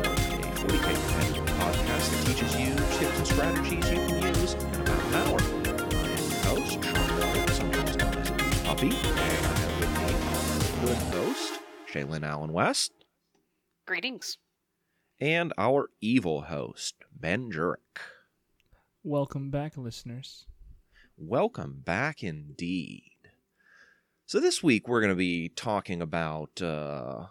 Hour, a 40k management podcast that teaches you tips and strategies you can use in about an hour. I am your host, Sean Wall, sometimes known as Puppy, and I have with me our good host, Shaylin Allen West, Greetings. and our evil host, Ben Jurek. Welcome back, listeners. Welcome back indeed. So this week we're going to be talking about uh,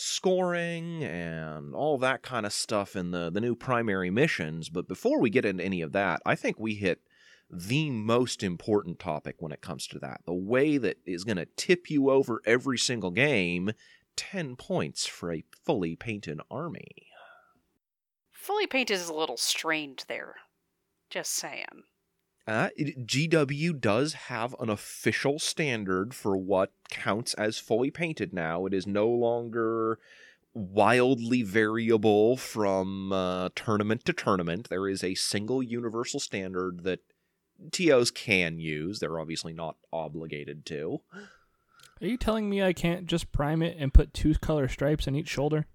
scoring and all that kind of stuff in the the new primary missions. But before we get into any of that, I think we hit the most important topic when it comes to that. The way that is going to tip you over every single game. 10 points for a fully painted army. Fully painted is a little strained there. Just saying. It, GW does have an official standard for what counts as fully painted now. It is no longer wildly variable from uh, tournament to tournament. There is a single universal standard that TOs can use. They're obviously not obligated to. Are you telling me I can't just prime it and put two color stripes on each shoulder?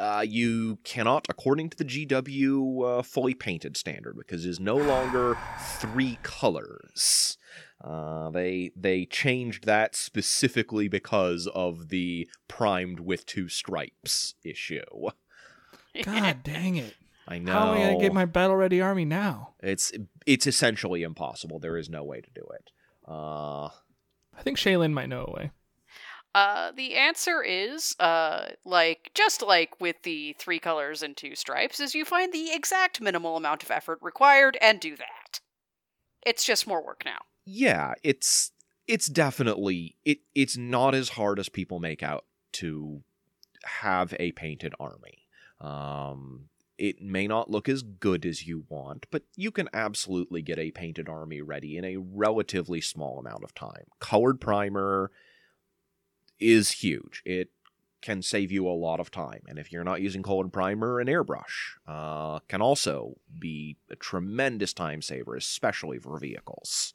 Uh, you cannot, according to the GW uh, fully painted standard, because it is no longer three colors. Uh, they they changed that specifically because of the primed with two stripes issue. God dang it. I know. How am I going to get my battle ready army now? It's it's essentially impossible. There is no way to do it. Uh, I think Shaylin might know a way. Uh, the answer is, uh, like, just like with the three colors and two stripes, is you find the exact minimal amount of effort required and do that. It's just more work now. yeah, it's it's definitely it it's not as hard as people make out to have a painted army. Um it may not look as good as you want, but you can absolutely get a painted army ready in a relatively small amount of time. Colored primer is huge. It can save you a lot of time. And if you're not using colored primer, an airbrush uh, can also be a tremendous time saver, especially for vehicles.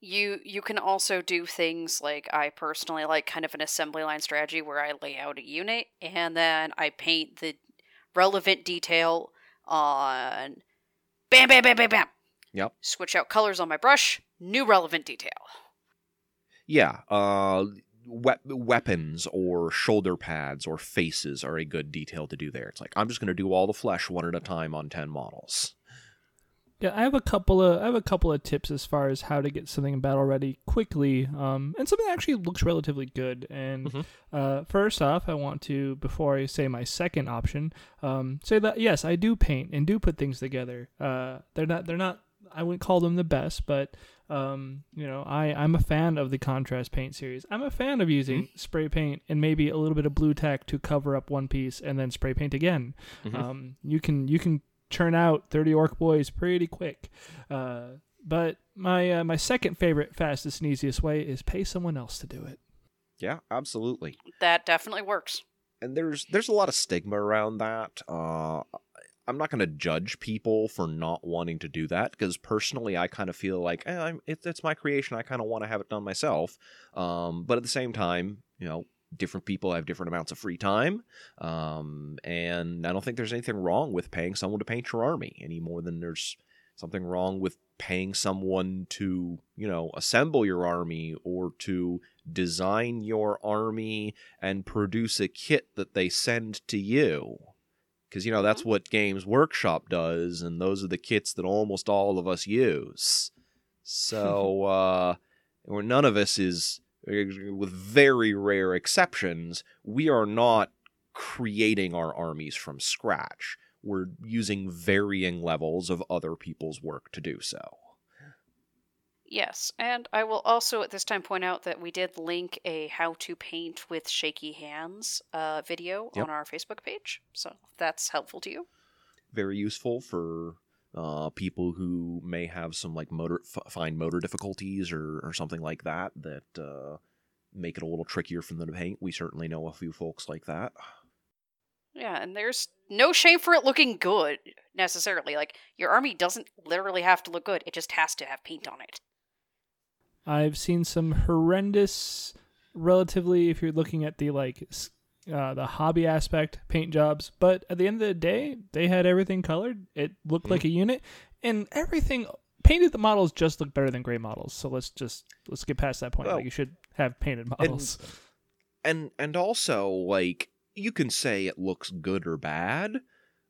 You you can also do things like I personally like kind of an assembly line strategy where I lay out a unit and then I paint the relevant detail on bam bam bam bam bam. Yep. Switch out colors on my brush, new relevant detail. Yeah, uh, we- weapons or shoulder pads or faces are a good detail to do there. It's like I'm just going to do all the flesh one at a time on ten models. Yeah, I have a couple of I have a couple of tips as far as how to get something battle ready quickly, um, and something that actually looks relatively good. And Mhm. uh, first off, I want to before I say my second option, um, say that yes, I do paint and do put things together. Uh, they're not they're not I wouldn't call them the best, but um, you know I I'm a fan of the contrast paint series. I'm a fan of using spray paint and maybe a little bit of blue tack to cover up one piece and then spray paint again. Mhm. Um, you can you can churn out 30 Ork boys pretty quick. Uh, but my uh, my second favorite, fastest and easiest way is pay someone else to do it. Yeah, absolutely. That definitely works. And there's there's a lot of stigma around that. Uh, I'm not going to judge people for not wanting to do that because personally, I kind of feel like eh, it, it's my creation. I kind of want to have it done myself. Um, but at the same time, you know, different people have different amounts of free time. Um, and I don't think there's anything wrong with paying someone to paint your army any more than there's something wrong with paying someone to, you know, assemble your army or to design your army and produce a kit that they send to you. Because, you know, that's what Games Workshop does, and those are the kits that almost all of us use. So, uh, where none of us is, with very rare exceptions, we are not creating our armies from scratch. We're using varying levels of other people's work to do so. Yes, and I will also at this time point out that we did link a how to paint with shaky hands uh, video Yep. on our Facebook page, so that's helpful to you. Very useful for uh, people who may have some like motor f- fine motor difficulties or, or something like that that uh, make it a little trickier for them to paint. We certainly know a few folks like that. Yeah, and there's no shame for it looking good necessarily. Like your army doesn't literally have to look good; it just has to have paint on it. I've seen some horrendous, relatively, if you're looking at the like uh, the hobby aspect, paint jobs. But at the end of the day, they had everything colored. It looked like a unit, and everything painted the models just look better than gray models. So let's just let's get past that point. Well, like you should have painted models. and and also like you can say it looks good or bad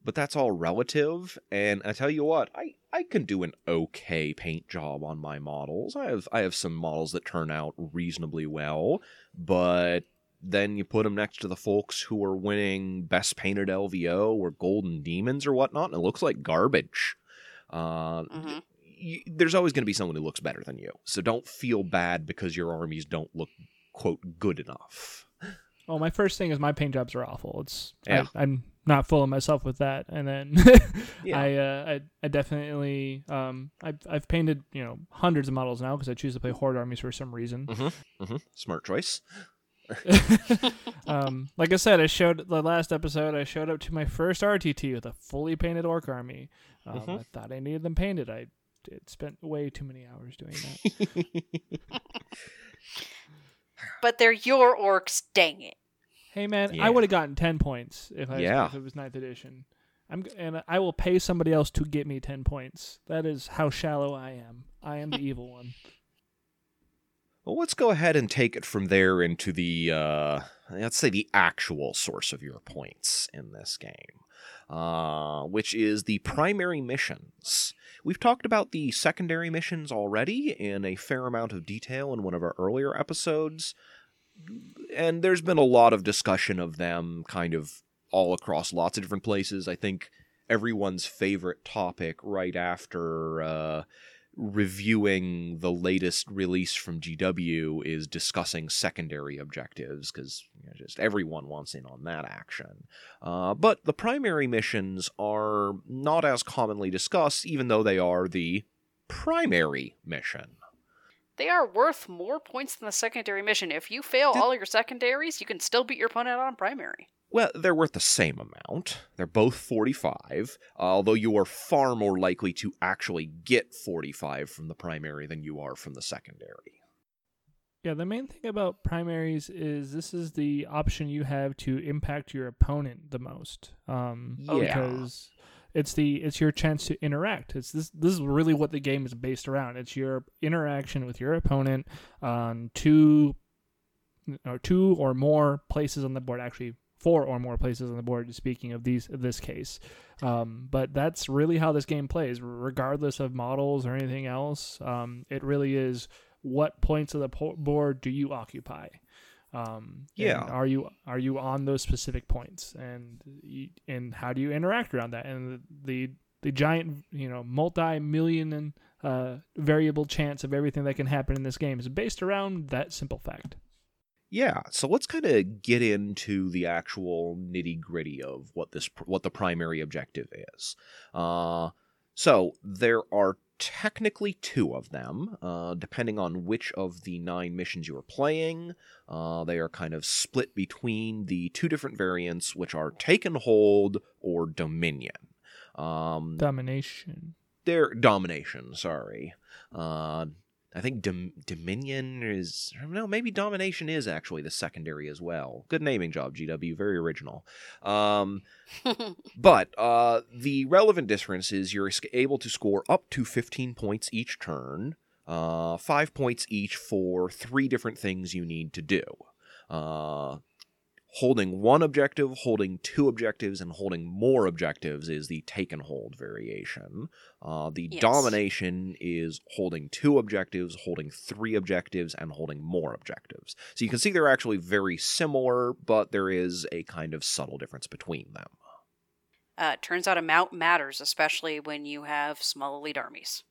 but that's all relative and i tell you what i i can do an okay paint job on my models i have i have some models that turn out reasonably well but then you put them next to the folks who are winning best painted lvo or golden demons or whatnot and it looks like garbage uh, hmm y there's always going to be someone who looks better than you so don't feel bad because your armies don't look quote good enough Well, my first thing is my paint jobs are awful. It's Yeah. I, I'm not fooling myself with that. And then Yeah. I, uh, I I definitely um I've I've painted you know hundreds of models now because I choose to play horde armies for some reason. hmm Smart choice. um, like I said, I showed the last episode. I showed up to my first RTT with a fully painted Ork army. Um, Mhm. I thought I needed them painted. I did spent way too many hours doing that. But they're your Orks, dang it. Hey man, Yeah. I would have gotten ten points if I Yeah. if it was ninth edition. I'm and I will pay somebody else to get me ten points. That is how shallow I am. I am the evil one. well, let's go ahead and take it from there into the, uh, let's say, the actual source of your points in this game, uh, which is the primary missions. We've talked about the secondary missions already in a fair amount of detail in one of our earlier episodes, and there's been a lot of discussion of them kind of all across lots of different places. I think everyone's favorite topic right after uh, reviewing the latest release from GW is discussing secondary objectives because you know, just everyone wants in on that action. Uh, but the primary missions are not as commonly discussed, even though they are the primary mission. They are worth more points than the secondary mission. If you fail Did- all your secondaries, you can still beat your opponent on primary. Well, they're worth the same amount. They're both 45, although you are far more likely to actually get 45 from the primary than you are from the secondary. Yeah, the main thing about primaries is this is the option you have to impact your opponent the most. Um, Oh, yeah. because it's the it's your chance to interact. It's this this is really what the game is based around. It's your interaction with your opponent on two or two or more places on the board. Actually, four or more places on the board. Speaking of these this case, um, but that's really how this game plays, regardless of models or anything else. Um, it really is what points of the board do you occupy. Um, Yeah. are you are you on those specific points, and and how do you interact around that? And the the, giant you know multi million and uh, variable chance of everything that can happen in this game is based around that simple fact. Yeah, so let's kind of get into the actual nitty gritty of what this what the primary objective is. Uh, so there are technically two of them, uh, depending on which of the nine missions you are playing. Uh, they are kind of split between the two different variants, which are Take and Hold or Dominion. Um, domination. They're domination. Sorry, uh, I think Dom- Dominion is no, maybe domination is actually the secondary as well. Good naming job, GW. Very original. Um, but uh, the relevant difference is you're able to score up to 15 points each turn, uh, five points each for three different things you need to do. Uh, holding one objective, holding two objectives, and holding more objectives is the take and hold variation. Uh, the Yes. domination is holding two objectives, holding three objectives, and holding more objectives. So you can see they're actually very similar, but there is a kind of subtle difference between them. uh, turns out amount matters, especially when you have small elite armies.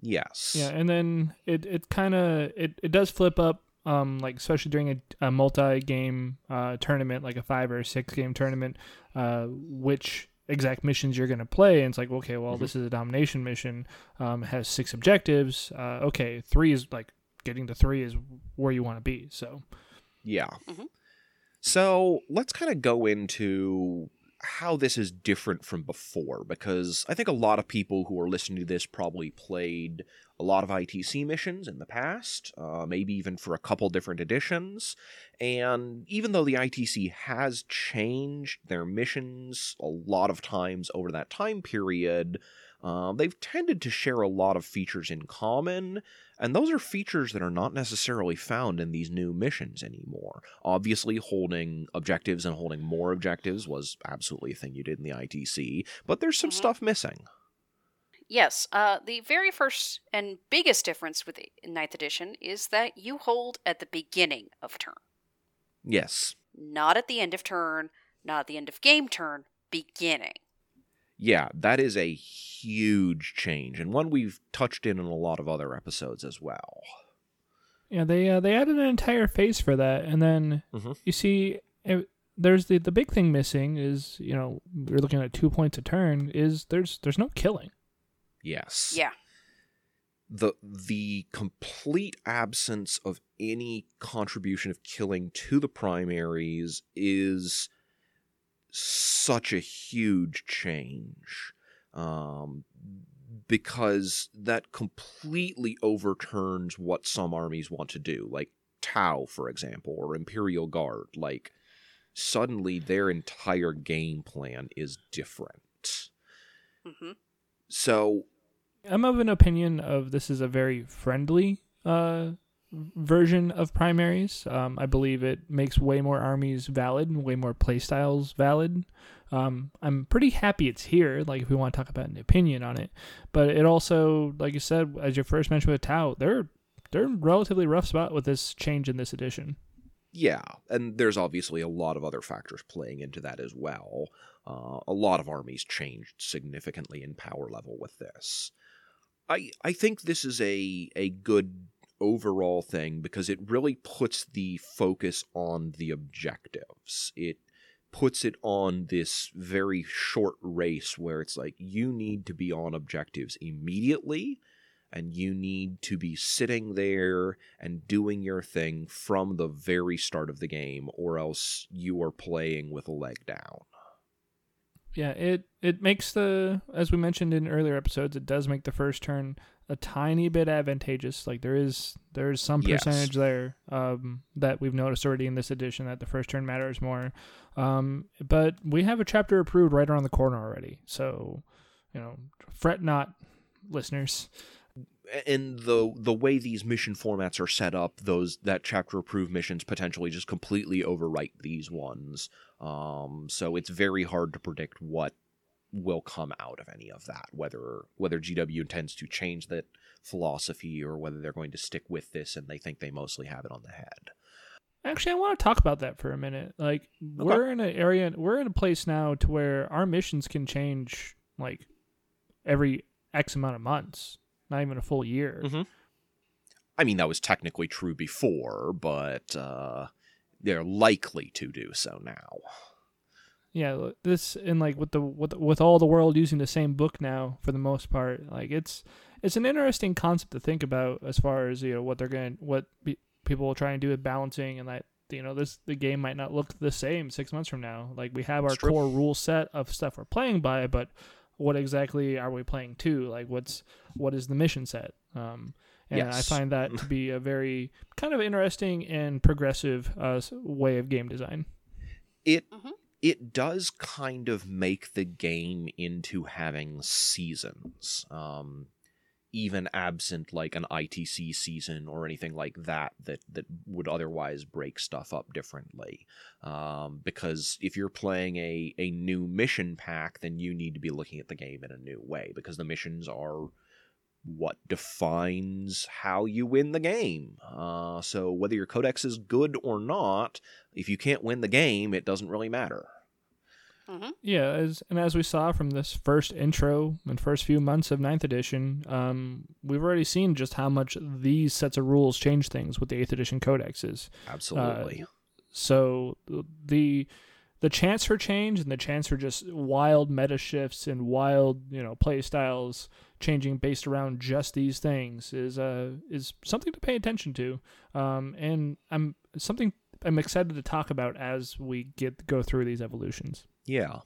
Yes. Yeah, and then it it kind of it, it does flip up um like especially during a, a multi-game uh tournament like a 5 or 6 game tournament uh which exact missions you're going to play and it's like okay, well Mhm. this is a domination mission um has 6 objectives. Uh okay, 3 is like getting to 3 is where you want to be. So Yeah. Mhm. So let's kind of go into how this is different from before because I think a lot of people who are listening to this probably played a lot of ITC missions in the past, uh, maybe even for a couple different editions. And even though the ITC has changed their missions a lot of times over that time period, uh, they've tended to share a lot of features in common, and those are features that are not necessarily found in these new missions anymore. Obviously, holding objectives and holding more objectives was absolutely a thing you did in the ITC, but there's some Mhm. stuff missing. Yes, uh, the very first and biggest difference with the ninth edition is that you hold at the beginning of turn, Yes. not at the end of turn, not at the end of game turn, beginning. Yeah, that is a huge change, and one we've touched in in a lot of other episodes as well. Yeah, they uh, they added an entire phase for that, and then Mhm. you see, it, there's the the big thing missing is you know we're looking at two points a turn. Is there's there's no killing. Yes. Yeah. the the complete absence of any contribution of killing to the primaries is such a huge change um, because that completely overturns what some armies want to do like tau for example or imperial guard like suddenly their entire game plan is different hmm so I'm of an opinion of this is a very friendly uh, version of primaries. Um, I believe it makes way more armies valid and way more playstyles valid. Um, I'm pretty happy it's here. Like if we want to talk about an opinion on it, but it also, like you said, as you first mentioned with Tau, they're they're relatively rough spot with this change in this edition. Yeah, and there's obviously a lot of other factors playing into that as well. Uh, a lot of armies changed significantly in power level with this. I I think this is a a good overall thing because it really puts the focus on the objectives. It puts it on this very short race where it's like you need to be on objectives immediately and you need to be sitting there and doing your thing from the very start of the game, or else you are playing with a leg down. Yeah, it it makes the as we mentioned in earlier episodes, it does make the first turn a tiny bit advantageous. Like there is there is some Yes. percentage there um, that we've noticed already in this edition that the first turn matters more. Um, but we have a chapter approved right around the corner already, so you know, fret not, listeners. And the the way these mission formats are set up, those that chapter approved missions potentially just completely overwrite these ones. Um, so it's very hard to predict what will come out of any of that. Whether whether GW intends to change that philosophy or whether they're going to stick with this and they think they mostly have it on the head. Actually, I want to talk about that for a minute. Like we're in an area, we're in a place now to where our missions can change like every X amount of months, not even a full year. Mhm. I mean, that was technically true before, but uh, they're likely to do so now. Yeah, this and like with the with with all the world using the same book now for the most part, like it's it's an interesting concept to think about as far as you know what they're going what be, people will try and do with balancing and that you know this the game might not look the same six months from now. Like we have our core rule set of stuff we're playing by, but what exactly are we playing to? Like what's what is the mission set? Um, and I find that to be a very kind of interesting and progressive uh, way of game design. It Mhm. it does kind of make the game into having seasons. Um, even absent like an ITC season or anything like that that that would otherwise break stuff up differently. Um, because if you're playing a a new mission pack, then you need to be looking at the game in a new way because the missions are what defines how you win the game. Uh, so whether your codex is good or not, if you can't win the game, it doesn't really matter. Yeah, as and as we saw from this first intro and first few months of ninth edition, um, we've already seen just how much these sets of rules change things with the eighth edition codexes. Absolutely. So the the chance for change and the chance for just wild meta shifts and wild you know play styles changing based around just these things is uh is something to pay attention to. Um, and I'm something I'm excited to talk about as we get go through these evolutions. yeah.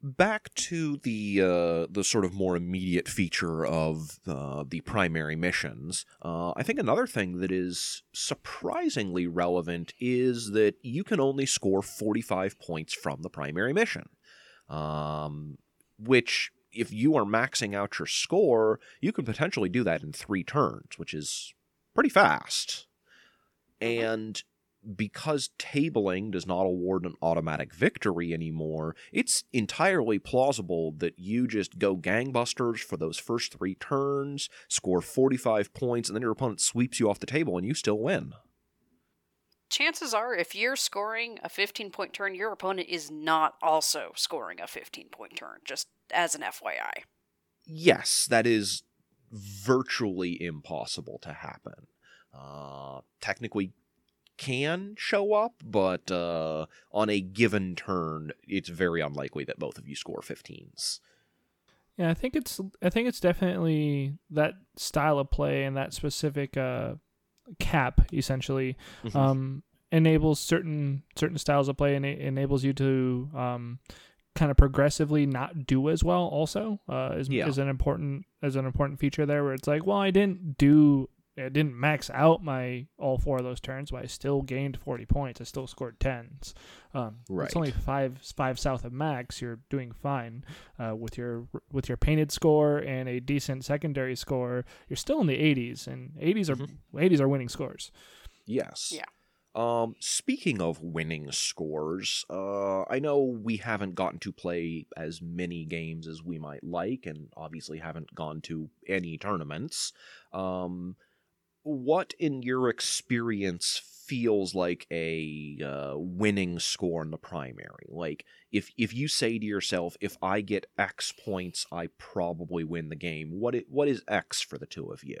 back to the uh, the sort of more immediate feature of uh, the primary missions, uh, I think another thing that is surprisingly relevant is that you can only score 45 points from the primary mission, um, which if you are maxing out your score, you can potentially do that in three turns, which is pretty fast. And because tabling does not award an automatic victory anymore, it's entirely plausible that you just go gangbusters for those first three turns, score 45 points, and then your opponent sweeps you off the table and you still win. Chances are, if you're scoring a 15 point turn, your opponent is not also scoring a 15 point turn, just as an FYI. Yes, that is virtually impossible to happen. Uh, technically, can show up, but uh, on a given turn, it's very unlikely that both of you score 15s. Yeah, I think it's I think it's definitely that style of play and that specific uh, cap essentially Mhm. um, enables certain certain styles of play and it enables you to um, kind of progressively not do as well. Also, uh, is Yeah. is an important is an important feature there where it's like, well, I didn't do I didn't max out my all four of those turns, but I still gained forty points. I still scored tens. Um, Right. It's only five five south of max. You're doing fine uh, with your with your painted score and a decent secondary score. You're still in the 80s, and 80s are Mhm. 80s are winning scores. Yes. Yeah. Um, speaking of winning scores, uh, I know we haven't gotten to play as many games as we might like, and obviously haven't gone to any tournaments. Um, what, in your experience, feels like a uh, winning score in the primary? Like, if if you say to yourself, "If I get X points, I probably win the game," what it, what is X for the two of you?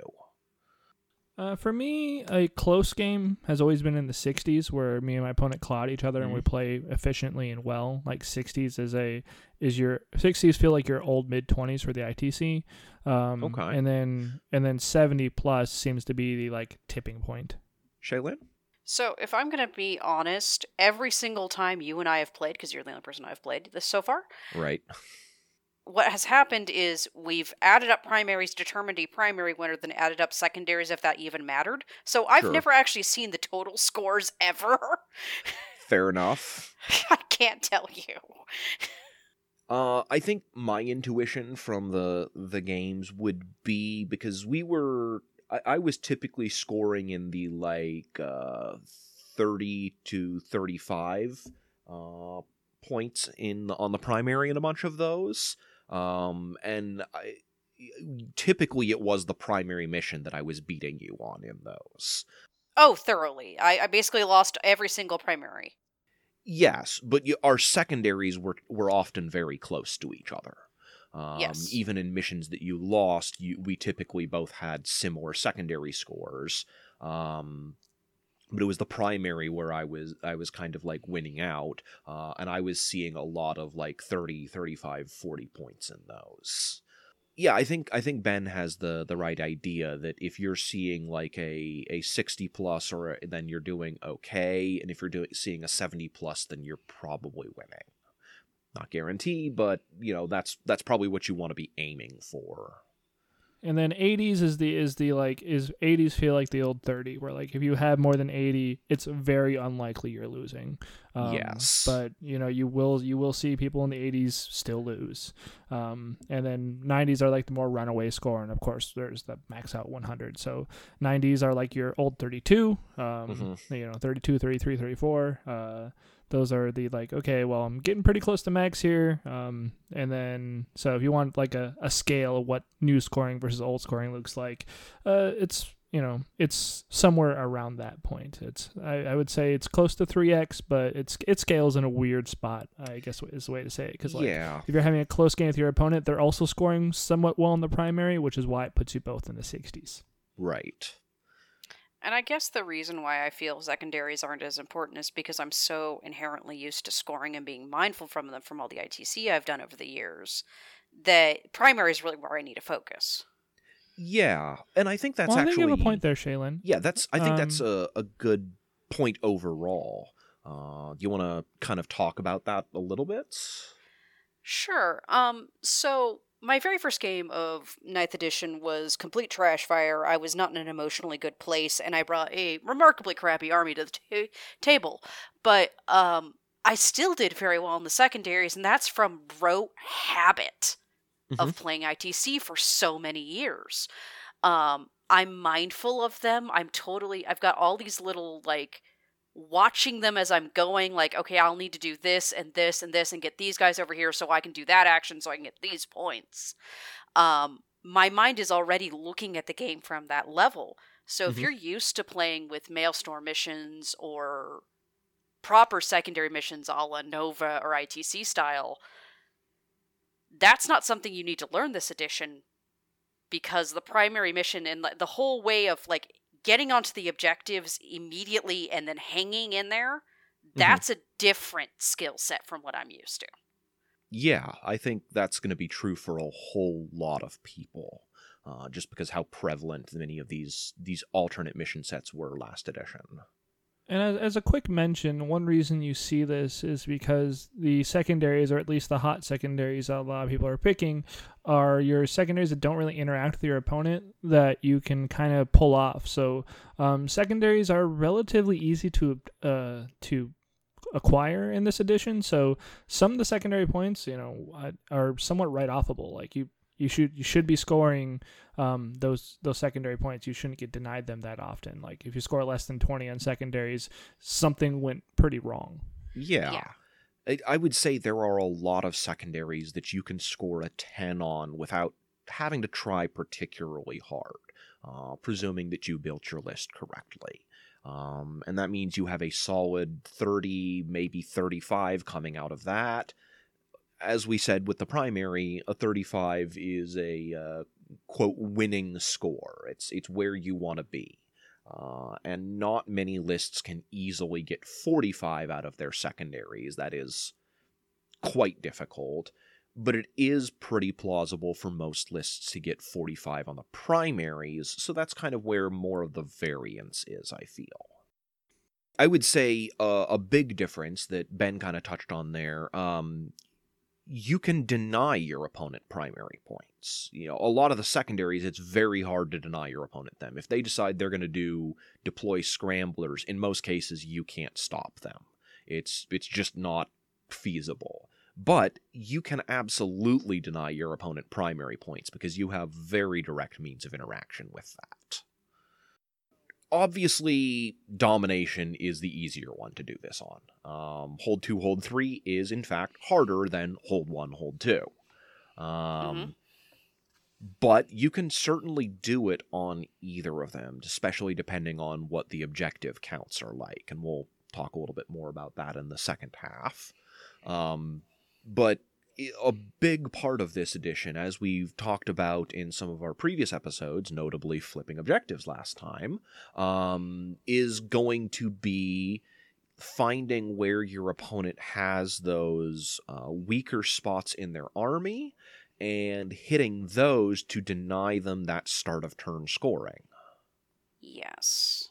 Uh, for me, a close game has always been in the 60s, where me and my opponent cloud each other and we play efficiently and well. Like 60s is a is your 60s feel like your old mid 20s for the ITC. Um, Okay. And then and then 70 plus seems to be the like tipping point. Shaylin? So, if I'm going to be honest, every single time you and I have played, because you're the only person I've played this so far, Right. What has happened is we've added up primaries, determined a primary winner, then added up secondaries if that even mattered. So, I've Sure. never actually seen the total scores ever. Fair enough. I can't tell you. Uh, I think my intuition from the the games would be because we were I, I was typically scoring in the like uh, thirty to thirty five uh, points in on the primary in a bunch of those, um, and I, typically it was the primary mission that I was beating you on in those. Oh, thoroughly. I, I basically lost every single primary. Yes, but you, our secondaries were were often very close to each other. Um, Yes. Even in missions that you lost, you, we typically both had similar secondary scores. Um, but it was the primary where I was I was kind of like winning out, uh, and I was seeing a lot of like 30, 35, 40 points in those. Yeah, I think I think Ben has the the right idea that if you're seeing like a a 60 plus or a, then you're doing okay and if you're doing seeing a 70 plus then you're probably winning. Not guarantee, but you know, that's that's probably what you want to be aiming for. And then 80s is the is the like is 80s feel like the old 30 where like if you have more than 80 it's very unlikely you're losing. Um, Yes. But you know you will you will see people in the 80s still lose. Um, and then 90s are like the more runaway score and of course there's the max out 100. So 90s are like your old 32 um Mhm. you know 32 33 34 uh those are the like okay well i'm getting pretty close to max here um and then so if you want like a, a scale of what new scoring versus old scoring looks like uh it's you know it's somewhere around that point it's i, I would say it's close to 3x but it's it scales in a weird spot i guess is the way to say it because like yeah. if you're having a close game with your opponent they're also scoring somewhat well in the primary which is why it puts you both in the 60s Right. And I guess the reason why I feel secondaries aren't as important is because I'm so inherently used to scoring and being mindful from them from all the ITC I've done over the years that primary is really where I need to focus. Yeah, and I think that's well i think actually you have a point there shaylin Yeah, that's. I think that's Um, a, a good point overall. Uh, do you want to kind of talk about that a little bit? Sure. Um. So my very first game of Ninth Edition was complete trash fire. I was not in an emotionally good place, and I brought a remarkably crappy army to the ta- table. But um, I still did very well in the secondaries, and that's from rote habit of playing ITC for so many years. Um, I'm mindful of them. I'm totally. I've got all these little like watching them as I'm going, like, okay, I'll need to do this and this and this and get these guys over here so I can do that action so I can get these points. Um, my mind is already looking at the game from that level. So if Mhm. you're used to playing with Maelstrom missions or proper secondary missions a la Nova or ITC style, that's not something you need to learn this edition because the primary mission and the whole way of like getting onto the objectives immediately and then hanging in there that's a different skill set from what i'm used to Yeah, I think that's going to be true for a whole lot of people, uh, just because how prevalent many of these these alternate mission sets were last edition. And as, as a quick mention, one reason you see this is because the secondaries, or at least the hot secondaries that a lot of people are picking, are your secondaries that don't really interact with your opponent that you can kind of pull off. So um, secondaries are relatively easy to uh, to acquire in this edition. So some of the secondary points, you know, uh, are somewhat write offable. Like you. You should you should be scoring um, those those secondary points. You shouldn't get denied them that often. Like if you score less than twenty on secondaries, something went pretty wrong. Yeah. Yeah. I, I would say there are a lot of secondaries that you can score a 10 on without having to try particularly hard, uh, presuming that you built your list correctly. Um, and that means you have a solid 30, maybe 35 coming out of that. As we said with the primary, a 35 is a uh, quote winning score. It's it's where you want to be. Uh, and not many lists can easily get 45 out of their secondaries. That is quite difficult, but it is pretty plausible for most lists to get 45 on the primaries, so that's kind of where more of the variance is, I feel. I would say uh, a big difference that Ben kind of touched on there. Um, you can deny your opponent primary points. You know, a lot of the secondaries, it's very hard to deny your opponent them. If they decide they're going to do deploy scramblers, in most cases, you can't stop them. It's it's just not feasible. But you can absolutely deny your opponent primary points because you have very direct means of interaction with that. Obviously, domination is the easier one to do this on. Um, hold two, hold three is in fact harder than hold one, hold two. Um, Mhm. But you can certainly do it on either of them, especially depending on what the objective counts are like. And we'll talk a little bit more about that in the second half. Um, but a big part of this edition, as we've talked about in some of our previous episodes, notably flipping objectives last time, um, is going to be finding where your opponent has those uh, weaker spots in their army and hitting those to deny them that start of turn scoring. yes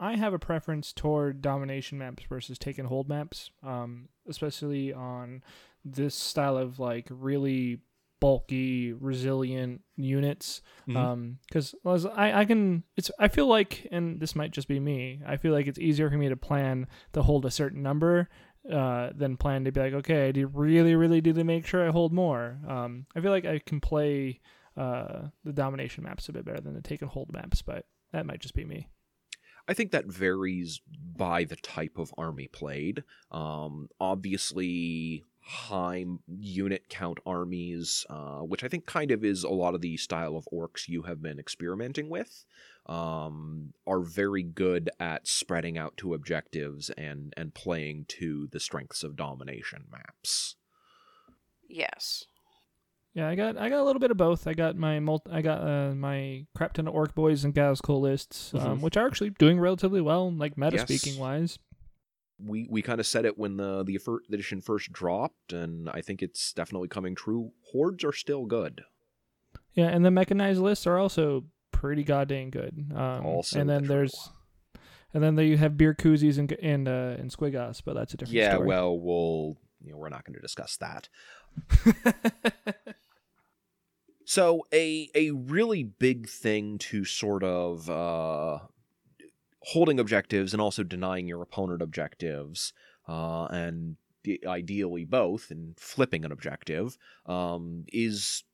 I have a preference toward domination maps versus take and hold maps, um, especially on this style of like really bulky, resilient units. Because I, I can, it's I feel like, and this might just be me. I feel like it's easier for me to plan to hold a certain number uh, than plan to be like, okay, I do really, really do to make sure I hold more. Um, I feel like I can play uh, the domination maps a bit better than the take and hold maps, but that might just be me. I think that varies by the type of army played. Um, obviously, high unit count armies, uh, which I think kind of is a lot of the style of Orks you have been experimenting with, um, are very good at spreading out to objectives and and playing to the strengths of domination maps. yes Yeah, I got I got a little bit of both. I got my mul- I got uh, my crap ton of Ork boys and gals cool lists, um, Mhm. which are actually doing relatively well, like meta Yes. speaking wise. We we kind of said it when the the edition first dropped, and I think it's definitely coming true. Hordes are still good. Yeah, and the mechanized lists are also pretty goddamn good. Um, Also and then true. there's and then there you have beer koozies and and uh, and squigos, but that's a different Yeah, story. well, we'll you know, we're not going to discuss that. so a a really big thing to sort of uh, holding objectives and also denying your opponent objectives, uh, and ideally both, and flipping an objective, um, is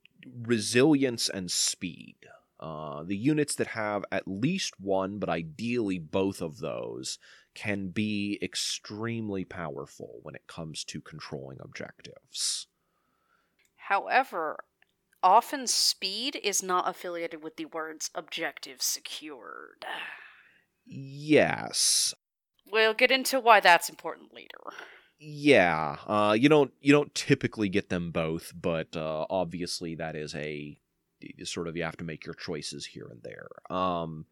resilience and speed. Uh, the units that have at least one, but ideally both of those, can be extremely powerful when it comes to controlling objectives. However, often speed is not affiliated with the words objective secured. Yes. We'll get into why that's important later. Yeah, uh, you don't you don't typically get them both, but uh, obviously that is a sort of you have to make your choices here and there. Um,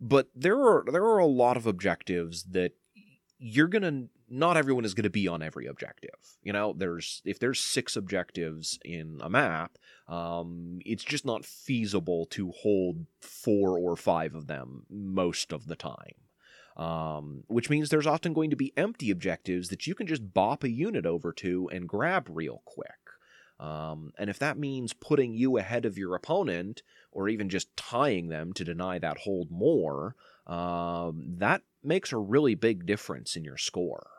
but there are there are a lot of objectives that you're gonna not everyone is gonna be on every objective. You know, there's if there's six objectives in a map, um, it's just not feasible to hold four or five of them most of the time. Um, which means there's often going to be empty objectives that you can just bop a unit over to and grab real quick. Um, and if that means putting you ahead of your opponent, or even just tying them to deny that hold more, um, that makes a really big difference in your score.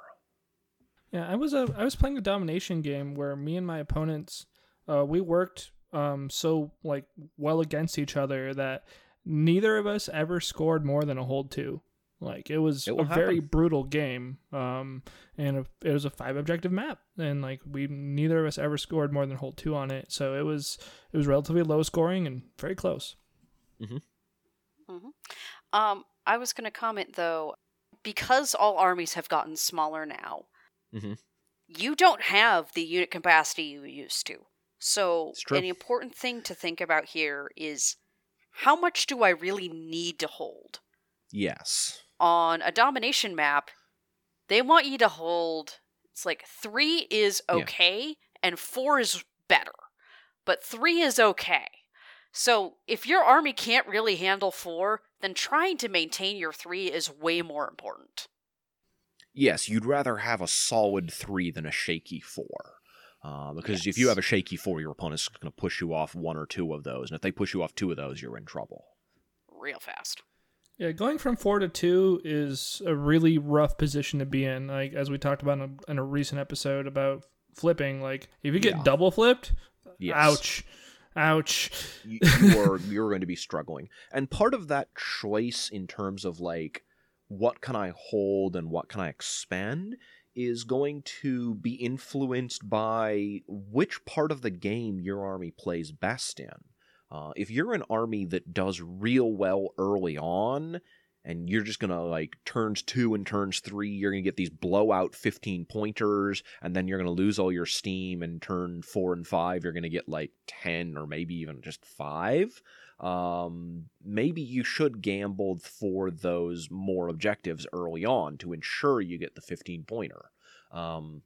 Yeah, I was a I was playing a domination game where me and my opponents, uh, we worked um, so like well against each other that neither of us ever scored more than a hold two. Like it was It a will very brutal game, um, and it was a five objective map, and like we neither of us ever scored more than hold two on it. So it was it was relatively low scoring and very close. Hmm. Um, I was going to comment though, because all armies have gotten smaller now, Mhm. you don't have the unit capacity you used to. So, an important thing to think about here is how much do I really need to hold? Yes. On a domination map, they want you to hold. It's like three is Yeah. okay and four is better, but three is okay. So if your army can't really handle four, then trying to maintain your three is way more important. Yes, you'd rather have a solid three than a shaky four. Uh, because if you have a shaky four, your opponent's going to push you off one or two of those. And if they push you off two of those, you're in trouble. Real fast. Yeah, going from four to two is a really rough position to be in. Like as we talked about in a, in a recent episode about flipping, like if you get Yeah. double flipped, Yes. ouch, ouch. you, you are you're going to be struggling and part of that choice in terms of like what can i hold and what can i expand is going to be influenced by which part of the game your army plays best in. Uh, if you're an army that does real well early on and you're just gonna like turns two and turns three you're gonna get these blowout 15 pointers and then you're gonna lose all your steam and turn four and five you're gonna get like 10 or maybe even just five. Um, maybe you should gamble for those more objectives early on to ensure you get the 15 pointer. Um,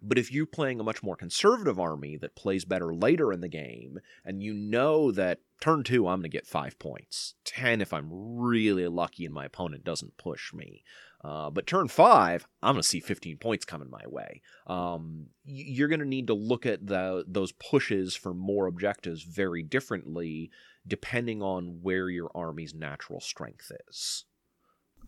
but if you're playing a much more conservative army that plays better later in the game, and you know that turn two, I'm going to get five points, 10 if I'm really lucky and my opponent doesn't push me. Uh, but turn five, I'm going to see 15 points coming my way. Um, you're going to need to look at the, those pushes for more objectives very differently depending on where your army's natural strength is.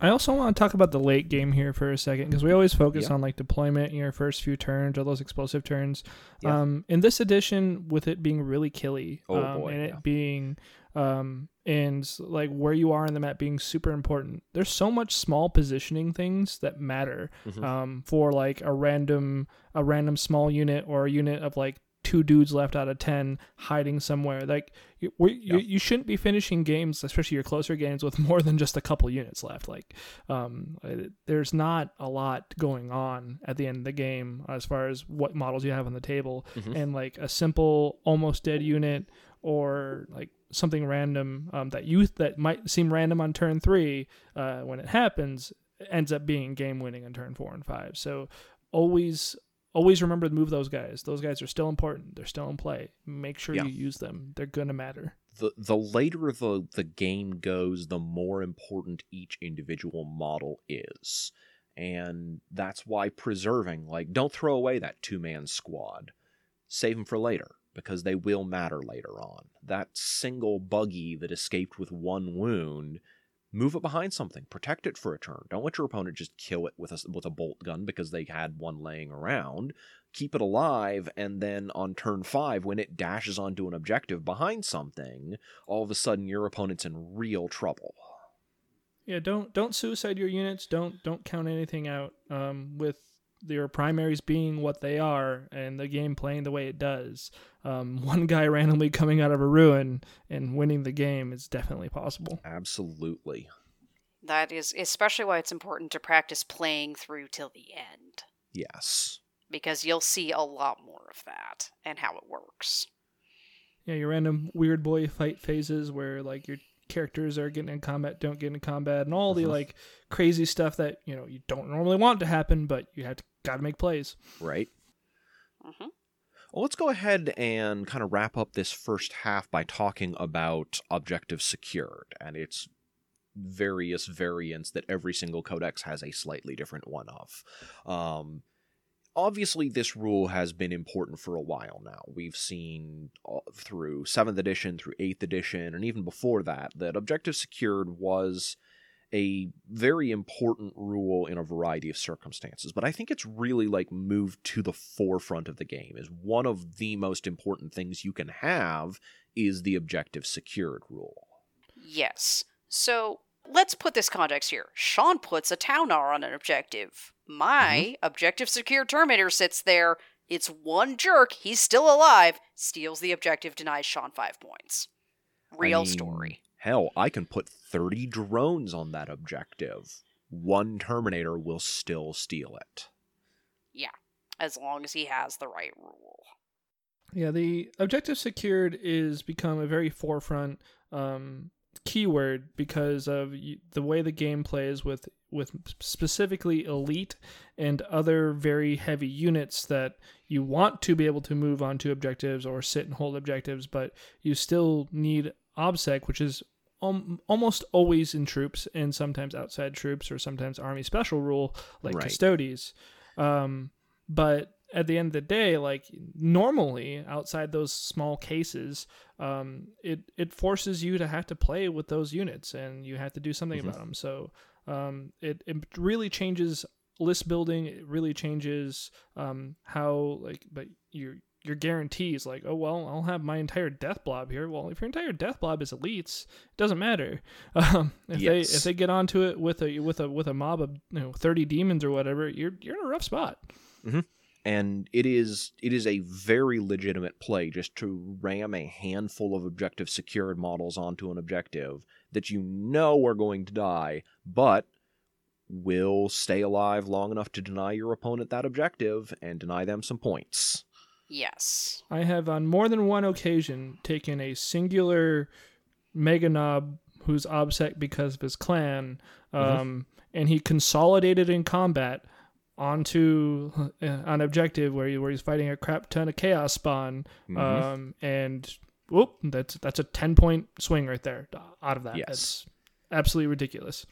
I also want to talk about the late game here for a second because we always focus Yeah. on like deployment in your first few turns or those explosive turns. Yeah. Um, in this edition, with it being really killy, Oh, um, boy, and it yeah. being um, and like where you are in the map being super important. There's so much small positioning things that matter Mhm. um, for like a random a random small unit or a unit of like two dudes left out of 10 hiding somewhere like you, we, you, Yeah. you shouldn't be finishing games especially your closer games with more than just a couple units left like um, uh, there's not a lot going on at the end of the game as far as what models you have on the table Mhm. and like a simple almost dead unit or like something random um, that you that might seem random on turn three uh, when it happens ends up being game winning on turn four and five so always always remember to move those guys those guys are still important they're still in play make sure Yeah. you use them they're gonna matter the the later the the game goes, the more important each individual model is. And that's why preserving, like, don't throw away that two man squad. Save them for later, because they will matter later on. That single buggy that escaped with one wound, move it behind something, protect it for a turn. Don't let your opponent just kill it with a, with a bolt gun because they had one laying around. Keep it alive, and then on turn five, when it dashes onto an objective behind something, all of a sudden your opponent's in real trouble. Yeah, don't don't suicide your units. Don't don't count anything out. Um, with your primaries being what they are and the game playing the way it does, um, one guy randomly coming out of a ruin and winning the game is definitely possible. Absolutely. That is especially why it's important to practice playing through till the end. Yes. Because you'll see a lot more of that and how it works. Yeah, your random weird boy fight phases where like your characters are getting in combat, don't get in combat, and all the Uh-huh. like crazy stuff that you know you don't normally want to happen, but you have to got to make plays. Right. hmm Well, let's go ahead and kind of wrap up this first half by talking about objective secured and its various variants that every single codex has a slightly different one of. Um, obviously, this rule has been important for a while now. We've seen through 7th edition, through 8th edition, and even before that, that objective secured was a very important rule in a variety of circumstances but i think it's really like moved to the forefront of the game is one of the most important things you can have is the objective secured rule Yes. So let's put this context here. Sean puts a town R on an objective. My mm-hmm. objective secure Terminator sits there. It's one jerk. He's still alive. Steals the objective, denies Sean five points. Real I mean, story. hell i can put 30 drones on that objective one terminator will still steal it Yeah, As long as he has the right rule. Yeah, the objective secured is become a very forefront um, keyword because of the way the game plays with with specifically elite and other very heavy units that you want to be able to move onto objectives or sit and hold objectives, but you still need obsec, which is um, almost always in troops and sometimes outside troops or sometimes army special rule like Right. custodes. Um, but at the end of the day, like normally outside those small cases, um, it it forces you to have to play with those units and you have to do something Mhm. about them. So um, it it really changes list building. It really changes um, how like but your your guarantees like oh well I'll have my entire death blob here. Well, if your entire death blob is elites, it doesn't matter. Um, if they if they get onto it with a with a with a mob of you know thirty demons or whatever, you're you're in a rough spot. and it is it is a very legitimate play just to ram a handful of objective secured models onto an objective that you know are going to die but will stay alive long enough to deny your opponent that objective and deny them some points Yes. I have on more than one occasion taken a singular Meganob who's obsec because of his clan, um, and he consolidated in combat onto uh, an objective where, he, where he's fighting a crap ton of chaos spawn, Mhm. um, and whoop, that's that's a ten point swing right there out of that. Yes. That's absolutely ridiculous.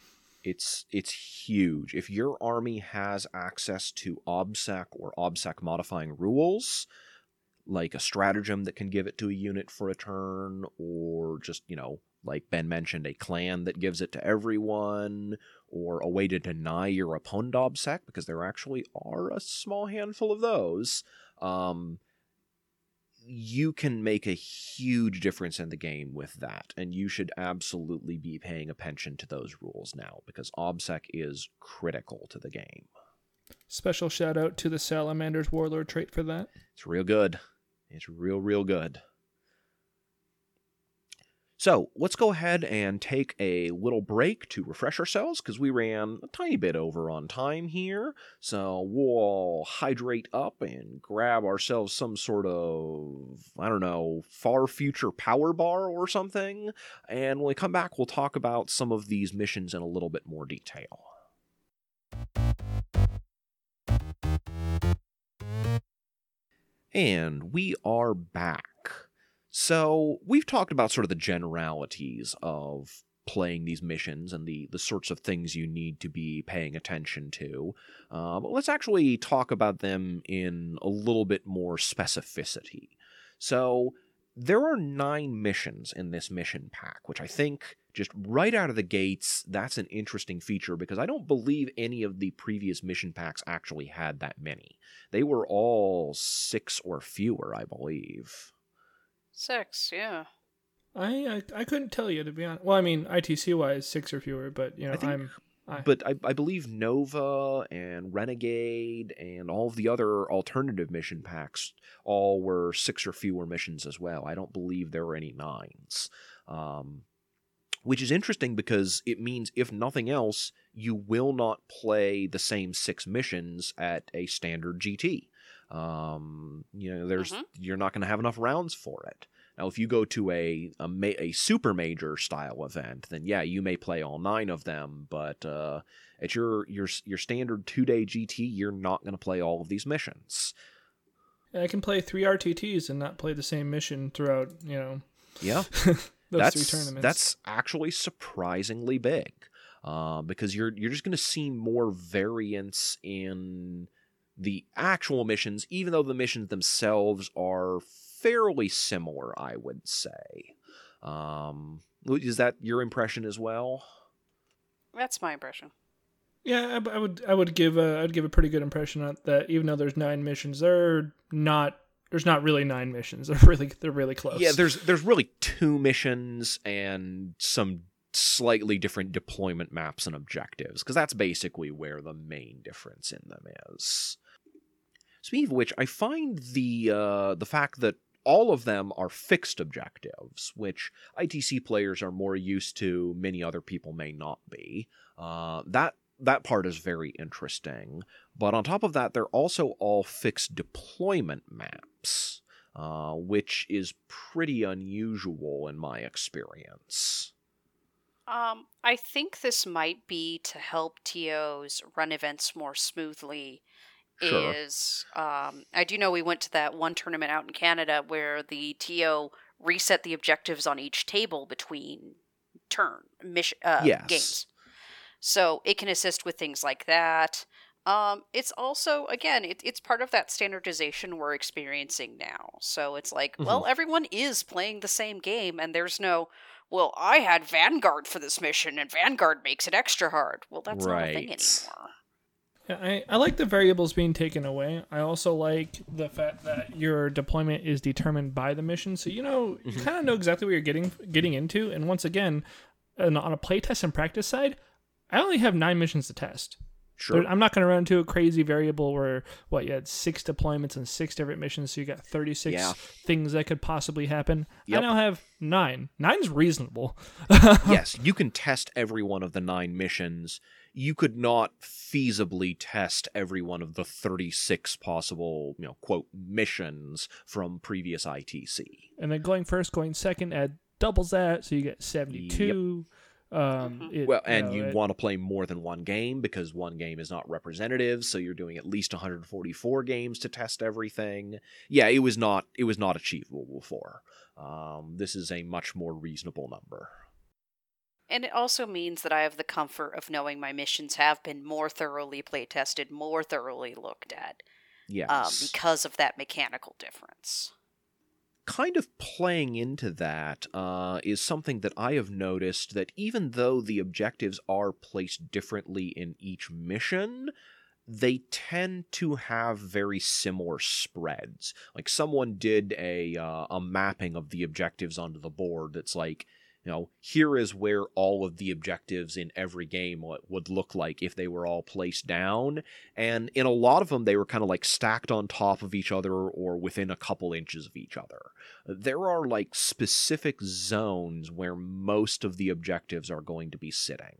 it's it's huge if your army has access to obsec or obsec modifying rules like a stratagem that can give it to a unit for a turn or just you know like ben mentioned a clan that gives it to everyone or a way to deny your opponent obsec because there actually are a small handful of those um you can make a huge difference in the game with that, and you should absolutely be paying attention to those rules now because OBSEC is critical to the game. Special shout out to the Salamander's Warlord trait for that. It's real good. It's real, real good. So let's go ahead and take a little break to refresh ourselves because we ran a tiny bit over on time here. So we'll hydrate up and grab ourselves some sort of, I don't know, far future power bar or something. And when we come back, we'll talk about some of these missions in a little bit more detail. And we are back. So, we've talked about sort of the generalities of playing these missions and the the sorts of things you need to be paying attention to. Uh, but let's actually talk about them in a little bit more specificity. So there are nine missions in this mission pack, which I think just right out of the gates, that's an interesting feature because I don't believe any of the previous mission packs actually had that many. They were all six or fewer, I believe. Six, yeah. I, I I couldn't tell you to be honest. Well, I mean, ITC wise, six or fewer, but you know, I think- I'm. I, But I, I believe Nova and Renegade and all of the other alternative mission packs all were six or fewer missions as well. I don't believe there were any nines. Um, which is interesting because it means, if nothing else, you will not play the same six missions at a standard GT. Um, you know, there's Mhm. you're not going to have enough rounds for it. Now, if you go to a a, ma- a super major style event, then yeah, you may play all nine of them. But uh, at your your your standard two day GT, you're not going to play all of these missions. I can play three RTTs and not play the same mission throughout. You know, Yeah, those that's three tournaments. that's actually surprisingly big, uh, because you're you're just going to see more variance in the actual missions, even though the missions themselves are fairly similar. I would say. Um, is that your impression as well? That's my impression. Yeah, I, I would I would give a I'd give a pretty good impression on that. Even though there's nine missions, they're not. There's not really nine missions. They're really they're really close. Yeah, there's there's really two missions and some slightly different deployment maps and objectives because that's basically where the main difference in them is. Speaking of which, I find the uh, the fact that all of them are fixed objectives, which ITC players are more used to, many other people may not be. Uh, that that part is very interesting. But on top of that, they're also all fixed deployment maps uh, which is pretty unusual in my experience. Um, I think this might be to help TOs run events more smoothly. Sure. Is um, I do know we went to that one tournament out in Canada where the TO reset the objectives on each table between turn mission uh, Yes. games, so it can assist with things like that. Um, it's also again, it, it's part of that standardization we're experiencing now. So it's like, well, everyone is playing the same game, and there's no, well, I had Vanguard for this mission, and Vanguard makes it extra hard. Well, that's not a thing Right. anymore. Yeah, I, I like the variables being taken away. I also like the fact that your deployment is determined by the mission, so you know you Mhm. kind of know exactly what you're getting getting into. And once again, on on a playtest and practice side, I only have nine missions to test. Sure. I'm not going to run into a crazy variable where what you had six deployments and six different missions, so you got 36 Yeah. things that could possibly happen. I now have nine. Nine's reasonable. yes, you can test every one of the nine missions. You could not feasibly test every one of the 36 possible, you know, quote, missions from previous ITC. and then going first, going second, add doubles that, so you get 72. Um, Mhm. it- Well, and know, you it- want to play more than one game because one game is not representative, so you're doing at least 144 games to test everything. Yeah, it was not it was not achievable before. Um, this is a much more reasonable number. And it also means that I have the comfort of knowing my missions have been more thoroughly play tested, more thoroughly looked at, Yes. um, because of that mechanical difference. Kind of playing into that uh, is something that I have noticed that even though the objectives are placed differently in each mission, they tend to have very similar spreads. Like someone did a uh, a mapping of the objectives onto the board that's like, you know, here is where all of the objectives in every game would look like if they were all placed down. And in a lot of them, they were kind of like stacked on top of each other or within a couple inches of each other there are like specific zones where most of the objectives are going to be sitting.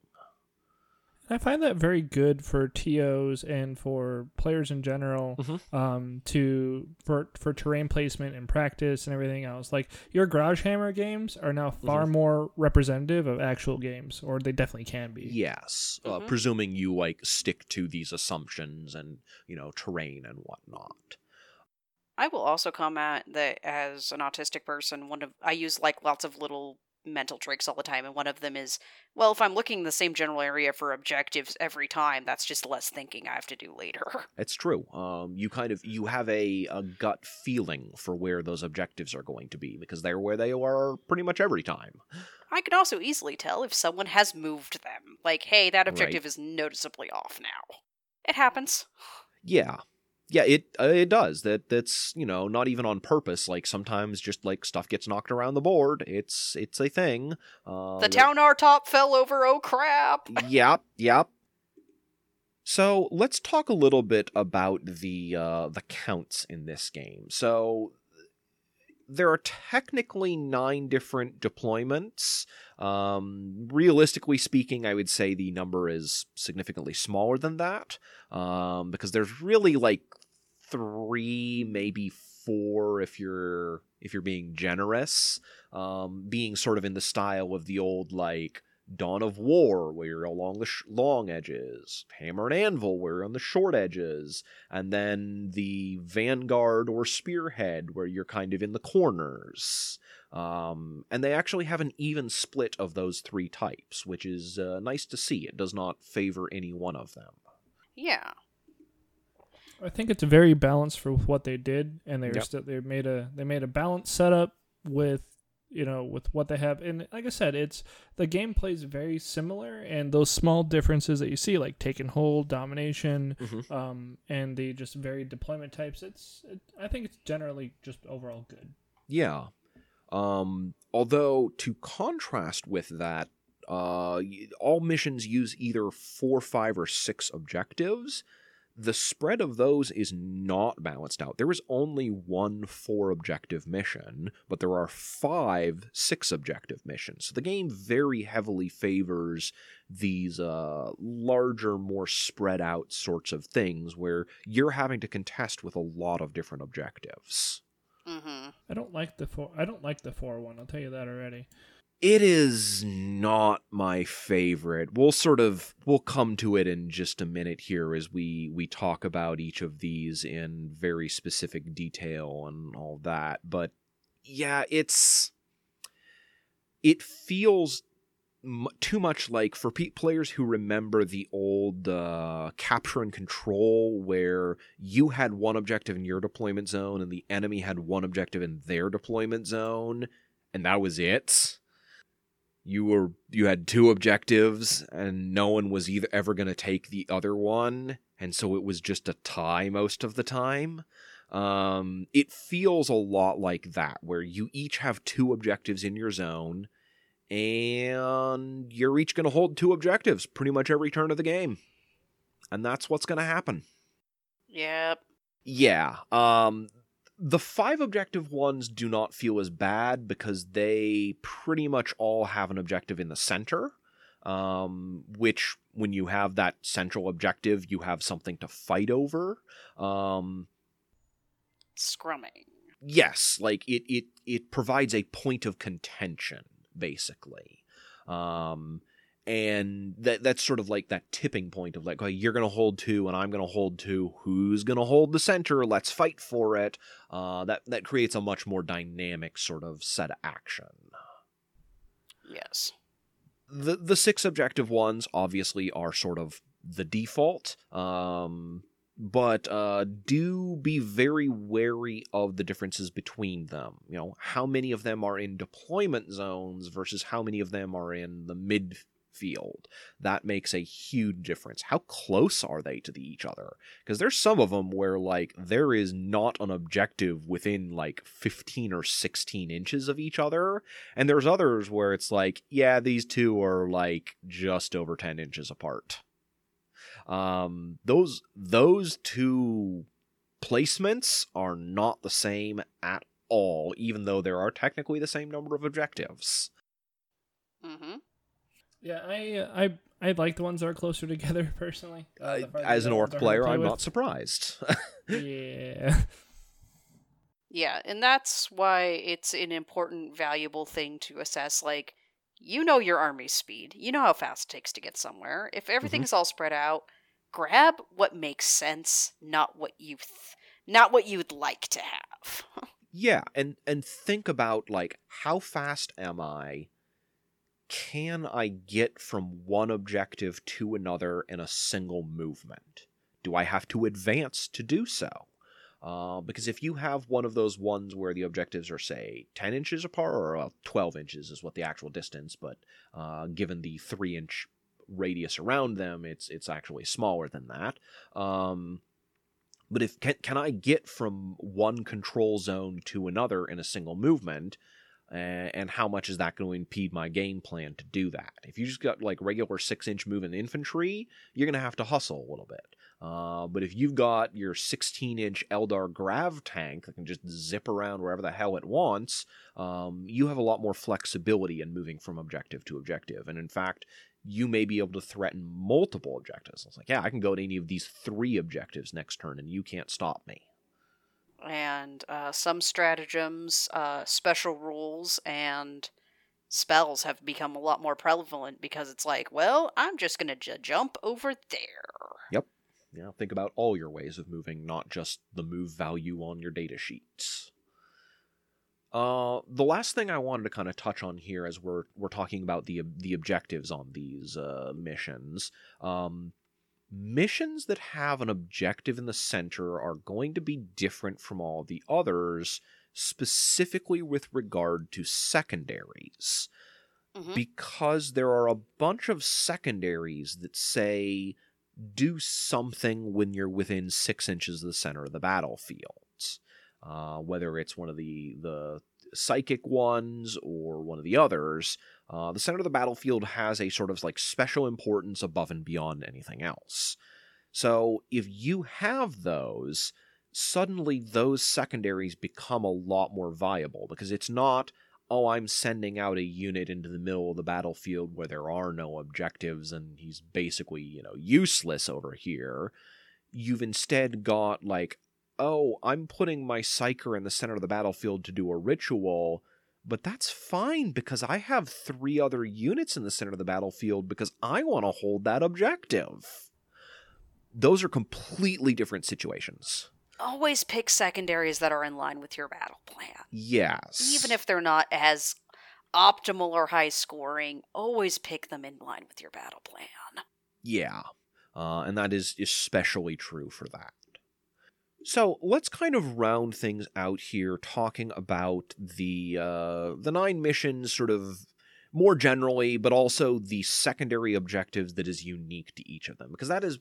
I find that very good for TOs and for players in general Mhm. um, to for for terrain placement and practice and everything else. Like your Garage Hammer games are now far Mm-hmm. more representative of actual games, or they definitely can be. Yes, uh, Mhm. presuming you like stick to these assumptions and you know terrain and whatnot. I will also comment that as an autistic person, one of I use like lots of little mental tricks all the time, and one of them is, well, if I'm looking in the same general area for objectives every time, that's just less thinking I have to do later. It's true. Um, you kind of you have a, a gut feeling for where those objectives are going to be because they're where they are pretty much every time. I can also easily tell if someone has moved them. Like, hey, that Right. objective is noticeably off now. It happens. Yeah. Yeah, it uh, it does. That that's you know not even on purpose. Like sometimes just like stuff gets knocked around the board. It's it's a thing. Uh, The town our top fell over, oh crap! yep, yep. So let's talk a little bit about the uh, the counts in this game. So there are technically nine different deployments. Um, realistically speaking, I would say the number is significantly smaller than that um, because there's really like three, maybe four if you're if you're being generous. Um, being sort of in the style of the old like Dawn of War, where you're along the sh- long edges, Hammer and Anvil, where you're on the short edges, and then the Vanguard or Spearhead, where you're kind of in the corners. Um, and they actually have an even split of those three types, which is uh, nice to see. It does not favor any one of them. Yeah. I think it's very balanced for what they did, and they were Yep. still they made a they made a balanced setup with you know with what they have, and like I said, it's the gameplay is very similar, and those small differences that you see, like Take and Hold, domination, Mhm. um, and the just varied deployment types. It's it, I think it's generally just overall good. Yeah. Um, although to contrast with that, uh, all missions use either four, five, or six objectives. The spread of those is not balanced out. There is only one four objective mission, but there are five six objective missions. So the game very heavily favors these uh, larger, more spread out sorts of things where you're having to contest with a lot of different objectives. Mm-hmm. I don't like the four. I don't like the four one. I'll tell you that already. It is not my favorite. We'll sort of we'll come to it in just a minute here as we we talk about each of these in very specific detail and all that. But yeah, it's it feels m- too much like for pe- players who remember the old uh, capture and control where you had one objective in your deployment zone and the enemy had one objective in their deployment zone and that was it you were you had two objectives and no one was either ever going to take the other one and so it was just a tie most of the time um it feels a lot like that where you each have two objectives in your zone and you're each going to hold two objectives pretty much every turn of the game and that's what's going to happen Yep. yeah. Um the five objective ones do not feel as bad because they pretty much all have an objective in the center. Um, which when you have that central objective, you have something to fight over. Um, Scrumming. yes, like it it it provides a point of contention, basically. Um and that that's sort of like that tipping point of like, oh, you're gonna hold two and I'm gonna hold two. Who's gonna hold the center? Let's fight for it. Uh, that that creates a much more dynamic sort of set of action. Yes. The the six objective ones obviously are sort of the default. Um, but uh, do be very wary of the differences between them. You know, how many of them are in deployment zones versus how many of them are in the midfield. That makes a huge difference. How close are they to the, each other? Because there's some of them where like there is not an objective within like 15 or 16 inches of each other, and there's others where it's like, yeah, these two are like just over 10 inches apart. Um, those those two placements are not the same at all, even though there are technically the same number of objectives. Mm-hmm. Yeah, I uh, I I like the ones that are closer together personally. Uh, As an Ork player, play I'm with. not surprised. yeah. Yeah, and that's why it's an important, valuable thing to assess. Like, you know your army's speed. You know how fast it takes to get somewhere. If everything's all spread out, grab what makes sense, not what you, th- not what you'd like to have. yeah, and and think about like how fast am I can I get from one objective to another in a single movement? Do I have to advance to do so? Uh, because if you have one of those ones where the objectives are, say, 10 inches apart, or well, 12 inches is what the actual distance, but uh, given the 3 inch radius around them, it's it's actually smaller than that. Um, but if can, can I get from one control zone to another in a single movement? And how much is that going to impede my game plan to do that? If you just got like regular six inch moving infantry, you're going to have to hustle a little bit. Uh, but if you've got your 16 inch Eldar Grav tank that can just zip around wherever the hell it wants, um, you have a lot more flexibility in moving from objective to objective. And in fact, you may be able to threaten multiple objectives. It's like, yeah, I can go to any of these three objectives next turn and you can't stop me and uh, some stratagems, uh, special rules, and spells have become a lot more prevalent because it's like, well, I'm just going to j- jump over there. Yep. Yeah, think about all your ways of moving, not just the move value on your data sheets. Uh, the last thing I wanted to kind of touch on here, as we're we're talking about the the objectives on these uh, missions, um, missions that have an objective in the center are going to be different from all the others, specifically with regard to secondaries. Mm-hmm. Because there are a bunch of secondaries that say do something when you're within six inches of the center of the battlefield. Uh, whether it's one of the the psychic ones or one of the others, uh, the center of the battlefield has a sort of like special importance above and beyond anything else. So if you have those, suddenly those secondaries become a lot more viable because it's not, oh, I'm sending out a unit into the middle of the battlefield where there are no objectives and he's basically, you know, useless over here. You've instead got like, oh, I'm putting my Psyker in the center of the battlefield to do a ritual, but that's fine because I have three other units in the center of the battlefield because I want to hold that objective. Those are completely different situations. Always pick secondaries that are in line with your battle plan. Yes. Even if they're not as optimal or high scoring, always pick them in line with your battle plan. Yeah. Uh, and that is especially true for that. So let's kind of round things out here, talking about the uh, the nine missions, sort of more generally, but also the secondary objectives that is unique to each of them, because that is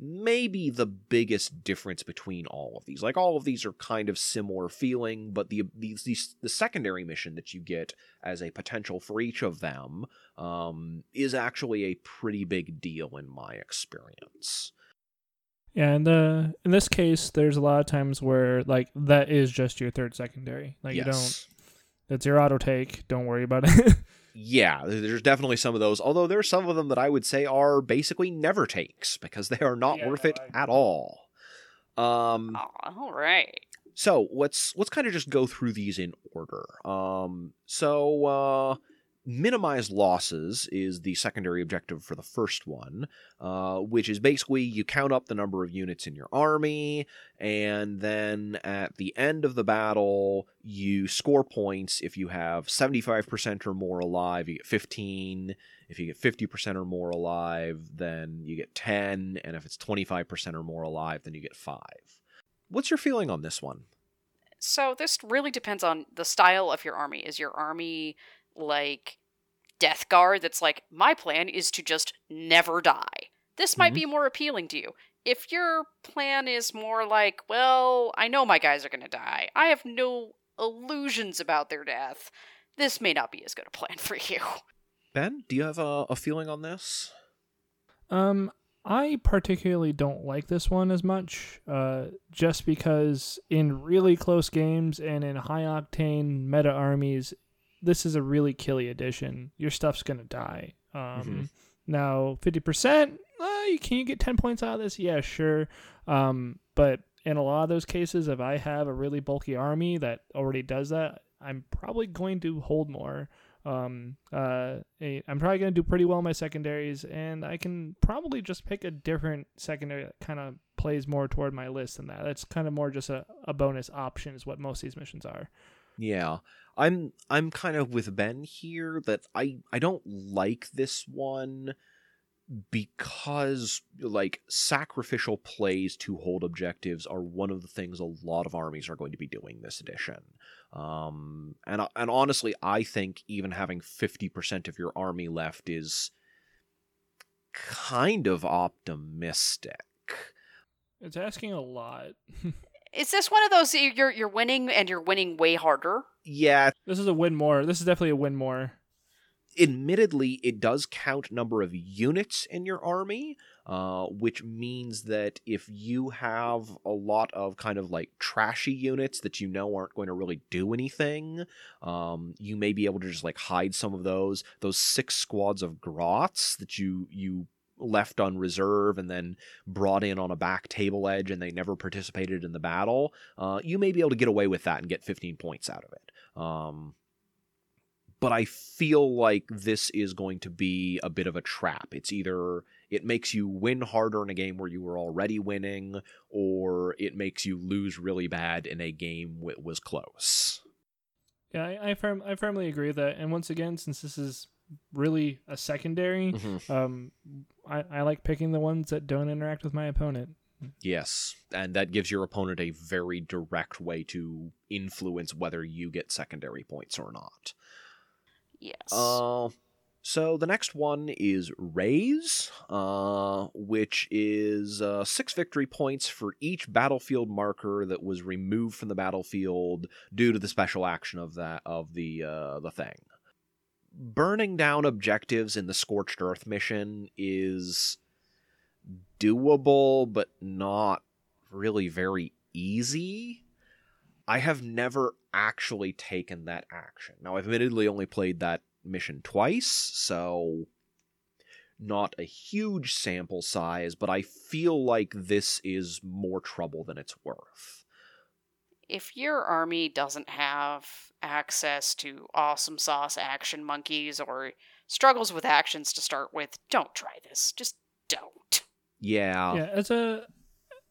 maybe the biggest difference between all of these. Like all of these are kind of similar feeling, but the these, these the secondary mission that you get as a potential for each of them um, is actually a pretty big deal in my experience. Yeah, and uh, in this case, there's a lot of times where like that is just your third secondary. Like yes. you don't, it's your auto take. Don't worry about it. yeah, there's definitely some of those. Although there's some of them that I would say are basically never takes because they are not yeah, worth it I... at all. Um, all right. So let's let's kind of just go through these in order. Um, so uh, minimize losses is the secondary objective for the first one, uh, which is basically you count up the number of units in your army, and then at the end of the battle, you score points. If you have 75% or more alive, you get 15. If you get 50% or more alive, then you get 10. And if it's 25% or more alive, then you get 5. What's your feeling on this one? So, this really depends on the style of your army. Is your army like Death Guard that's like, my plan is to just never die. This might mm-hmm. be more appealing to you. If your plan is more like, well, I know my guys are going to die, I have no illusions about their death, this may not be as good a plan for you. Ben, do you have a, a feeling on this? Um, I particularly don't like this one as much, uh, just because in really close games and in high octane meta armies, this is a really killy edition. Your stuff's gonna die. Um, mm-hmm. Now, fifty percent. Uh, can you get ten points out of this? Yeah, sure. Um, but in a lot of those cases, if I have a really bulky army that already does that, I'm probably going to hold more. Um, uh, I'm probably going to do pretty well in my secondaries, and I can probably just pick a different secondary that kind of plays more toward my list than that. That's kind of more just a, a bonus option, is what most of these missions are. Yeah. I'm I'm kind of with Ben here that I I don't like this one because like sacrificial plays to hold objectives are one of the things a lot of armies are going to be doing this edition. Um and and honestly I think even having 50% of your army left is kind of optimistic. It's asking a lot. Is this one of those you're you're winning and you're winning way harder? Yeah, this is a win more. This is definitely a win more. admittedly, it does count number of units in your army, uh, which means that if you have a lot of kind of like trashy units that you know aren't going to really do anything, um, you may be able to just like hide some of those. Those six squads of grots that you you left on reserve and then brought in on a back table edge and they never participated in the battle, uh, you may be able to get away with that and get 15 points out of it. Um, but I feel like this is going to be a bit of a trap. It's either it makes you win harder in a game where you were already winning, or it makes you lose really bad in a game that was close. Yeah, I, I, firm, I firmly agree with that. And once again, since this is really a secondary, Mhm. um, I, I like picking the ones that don't interact with my opponent. Yes, and that gives your opponent a very direct way to influence whether you get secondary points or not. Yes. Uh, so the next one is Raze, uh, which is uh, six victory points for each battlefield marker that was removed from the battlefield due to the special action of that of the uh, the thing. Burning down objectives in the Scorched Earth mission is doable, but not really very easy. I have never actually taken that action. Now, I've admittedly only played that mission twice, so not a huge sample size, but I feel like this is more trouble than it's worth. if your army doesn't have access to awesome sauce action monkeys or struggles with actions to start with, don't try this. Just don't. Yeah. yeah, as a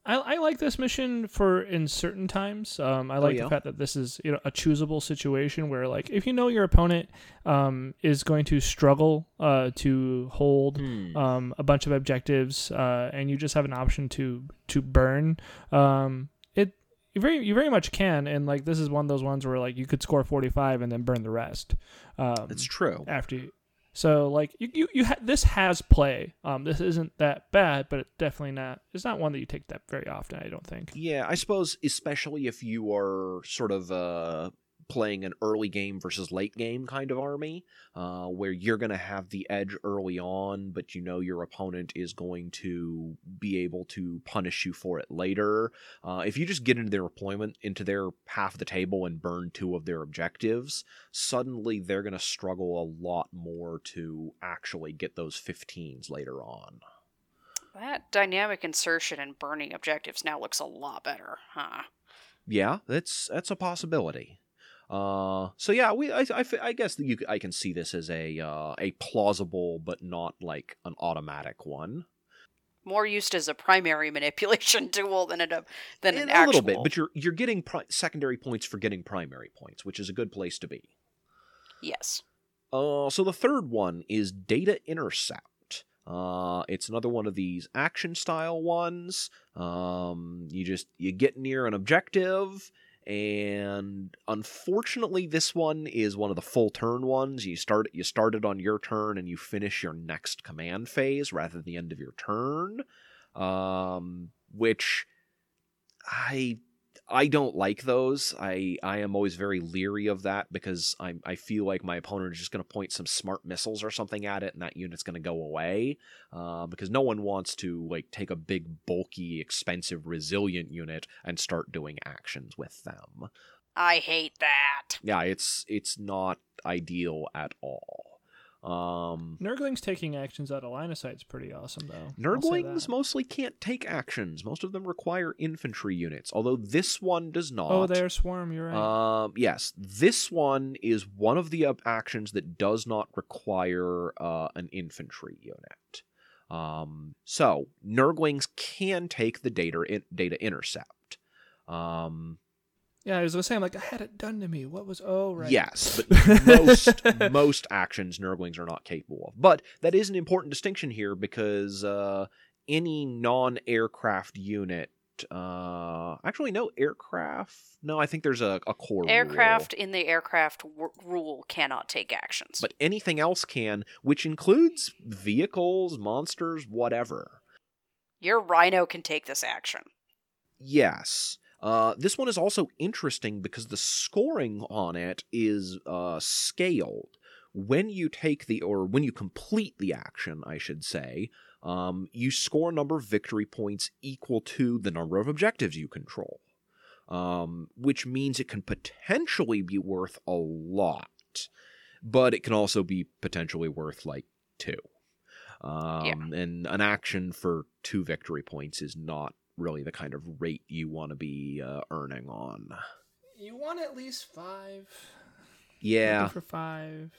I, I like this mission for in certain times. Um, I like yeah? the fact that this is you know a choosable situation where like if you know your opponent um, is going to struggle uh, to hold Hmm. um, a bunch of objectives uh, and you just have an option to to burn um, it you very you very much can and like this is one of those ones where like you could score 45 and then burn the rest um, It's true. after you so like you you, you ha- this has play. Um this isn't that bad but it definitely not it's not one that you take that very often i don't think. Yeah, I suppose especially if you are sort of uh playing an early game versus late game kind of army, uh, where you're going to have the edge early on, but you know your opponent is going to be able to punish you for it later. Uh, if you just get into their deployment, into their half of the table and burn two of their objectives, suddenly they're going to struggle a lot more to actually get those 15s later on. That dynamic insertion and burning objectives now looks a lot better, huh? Yeah, that's that's a possibility. Uh, so yeah, we I, I, I guess that you I can see this as a uh, a plausible but not like an automatic one. More used as a primary manipulation tool than a than an actual. a little bit, but you're you're getting pri- secondary points for getting primary points, which is a good place to be. yes. Uh, so the third one is data intercept. Uh, it's another one of these action style ones. Um, you just you get near an objective, and unfortunately, this one is one of the full turn ones. You start you started on your turn, and you finish your next command phase rather than the end of your turn. Um, which I I don't like those. I I am always very leery of that because I I feel like my opponent is just going to point some smart missiles or something at it, and that unit's going to go away. Uh, because no one wants to like take a big, bulky, expensive, resilient unit and start doing actions with them. I hate that. Yeah, it's it's not ideal at all. Um, Nurglings taking actions out of line of sight is pretty awesome, though. Nurglings mostly can't take actions. Most of them require infantry units, although this one does not. Oh, they're swarm. You're right. Um, yes, this one is one of the uh, actions that does not require uh, an infantry unit. Um, so Nurglings can take the data in, data intercept. Um, Yeah, as I was gonna say, I'm like, I had it done to me. What was? Oh, right. Yes, but most most actions Nurglings are not capable of. But that is an important distinction here because uh, any non-aircraft unit, uh, actually no aircraft. No, I think there's a, a core rule. Aircraft in the aircraft w- rule cannot take actions. but anything else can, which includes vehicles, monsters, whatever. Your rhino can take this action. Yes. Uh, this one is also interesting because the scoring on it is uh, scaled. When you take the, or when you complete the action, I should say, um, you score a number of victory points equal to the number of objectives you control, um, which means it can potentially be worth a lot, but it can also be potentially worth like two. Um, And an action for two victory points is not really the kind of rate you want to be uh, earning on. You want at least five. Yeah, for five.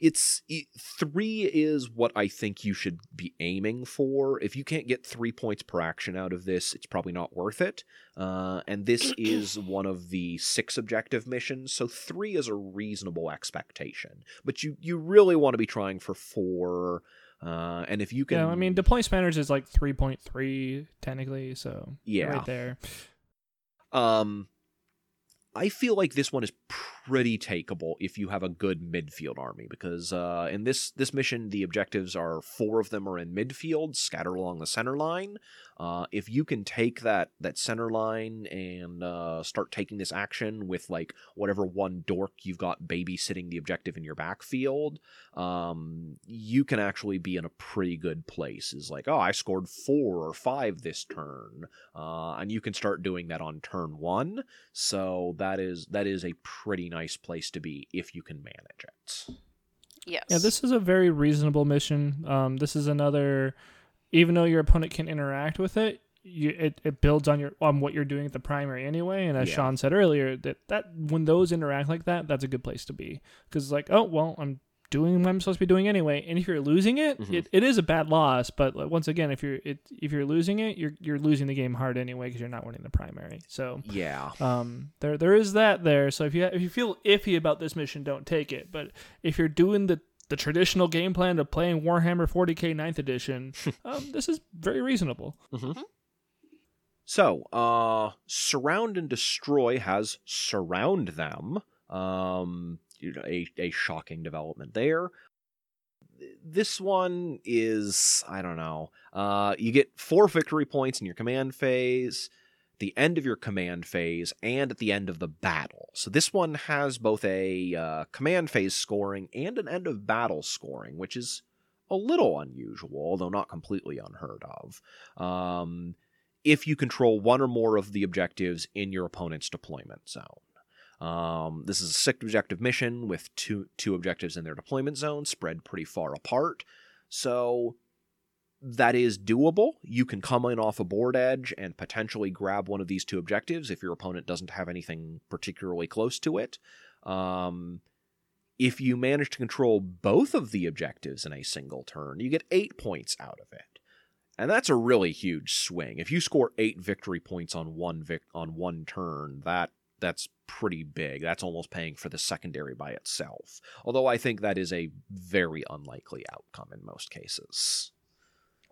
it's e- three is what I think you should be aiming for. If you can't get three points per action out of this, it's probably not worth it. Uh, and this is one of the six objective missions, so three is a reasonable expectation. But you you really want to be trying for four. Uh, and if you can, Yeah, I mean, deploy scramblers is like 3.3 technically, so Yeah. right there. Um, I feel like this one is pretty takeable if you have a good midfield army because uh, in this this mission the objectives are four of them are in midfield scattered along the center line. Uh, if you can take that that center line and uh, start taking this action with like whatever one dork you've got babysitting the objective in your backfield, um, you can actually be in a pretty good place. Is like, oh, I scored four or five this turn, uh, and you can start doing that on turn one. So that is that is a pretty nice place to be if you can manage it. Yes. Yeah, this is a very reasonable mission. Um, this is another, even though your opponent can interact with it, you it, it builds on your on what you're doing at the primary anyway. And as Yeah. Sean said earlier, that that when those interact like that, that's a good place to be because it's like, oh well, I'm doing what I'm supposed to be doing anyway. And if you're losing it, Mhm. it, it is a bad loss. But once again, if you're it, if you're losing it, you're you're losing the game hard anyway because you're not winning the primary. So Yeah. um, there there is that there. So if you if you feel iffy about this mission, don't take it. But if you're doing the the traditional game plan of playing Warhammer 40k 9th edition, um, this is very reasonable. So, uh, surround and destroy has surround them. Um, you know, a a shocking development there. This one is I don't know. Uh, you get four victory points in your command phase, the end of your command phase, and at the end of the battle. So this one has both a uh, command phase scoring and an end of battle scoring, which is a little unusual, although not completely unheard of. Um, if you control one or more of the objectives in your opponent's deployment zone. Um, this is a six objective mission with two two objectives in their deployment zone, spread pretty far apart. So that is doable. You can come in off a board edge and potentially grab one of these two objectives if your opponent doesn't have anything particularly close to it. Um, if you manage to control both of the objectives in a single turn, you get eight points out of it. And that's a really huge swing. If you score eight victory points on one vic- on one turn, that that's pretty big. That's almost paying for the secondary by itself. Although I think that is a very unlikely outcome in most cases.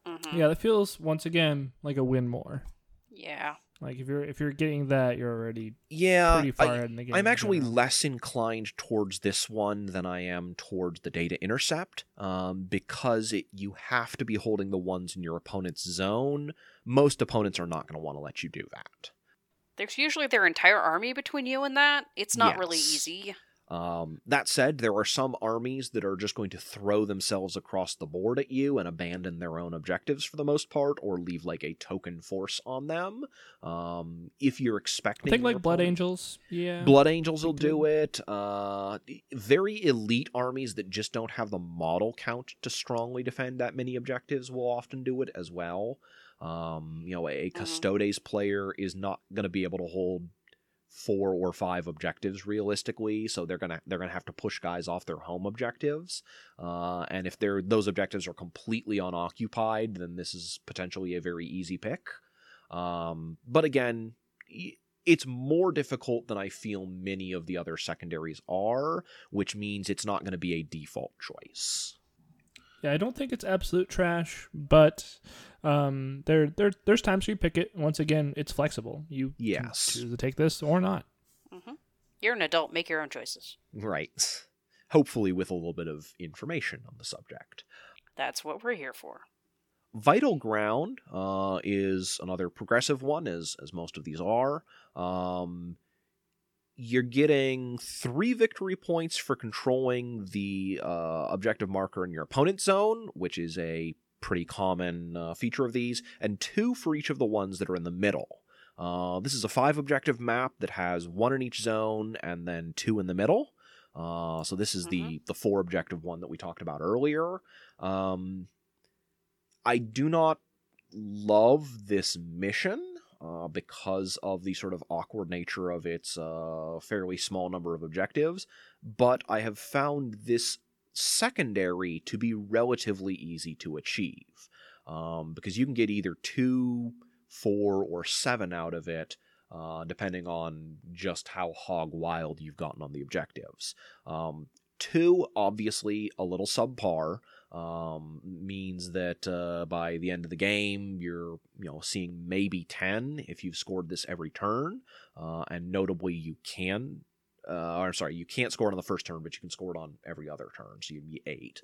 Mhm. Yeah, that feels once again like a win more. Yeah. Like if you're if you're getting that, you're already Yeah, pretty far I- ahead in the game. I'm actually general. less inclined towards this one than I am towards the data intercept, um, because it, you have to be holding the ones in your opponent's zone. Most opponents are not going to want to let you do that. There's usually their entire army between you and that. It's not really easy. Um, that said, there are some armies that are just going to throw themselves across the board at you and abandon their own objectives for the most part, or leave like a token force on them. Um, if you're I expecting, think like Blood Angels. Yeah. Blood Angels will do. do it. Uh, very elite armies that just don't have the model count to strongly defend that many objectives will often do it as well. Um, you know, a Custodes player is not going to be able to hold four or five objectives realistically, so they're gonna they're gonna have to push guys off their home objectives. Uh, and if they're those objectives are completely unoccupied, then this is potentially a very easy pick. Um, but again, y- it's more difficult than I feel many of the other secondaries are, which means it's not going to be a default choice. Yeah, I don't think it's absolute trash, but um, there, there, there's times you pick it. Once again, it's flexible. You can Yes. choose to take this or not. hmm You're an adult. Make your own choices. Right. Hopefully, with a little bit of information on the subject. That's what we're here for. Vital Ground uh, is another progressive one, as as most of these are. Um, you're getting three victory points for controlling the uh, objective marker in your opponent's zone, which is a pretty common uh, feature of these, and two for each of the ones that are in the middle. Uh, this is a five objective map that has one in each zone and then two in the middle. Uh, so this is the the four objective one that we talked about earlier. Um, I do not love this mission uh, because of the sort of awkward nature of its uh, fairly small number of objectives, but I have found this secondary to be relatively easy to achieve um, because you can get either two, four, or seven out of it. Uh, depending on just how hog wild you've gotten on the objectives. Um, two, obviously, a little subpar, um, means that uh, by the end of the game you're you know seeing maybe 10 if you've scored this every turn. Uh, and notably you can uh, or sorry you can't score it on the first turn but you can score it on every other turn so you'd be 8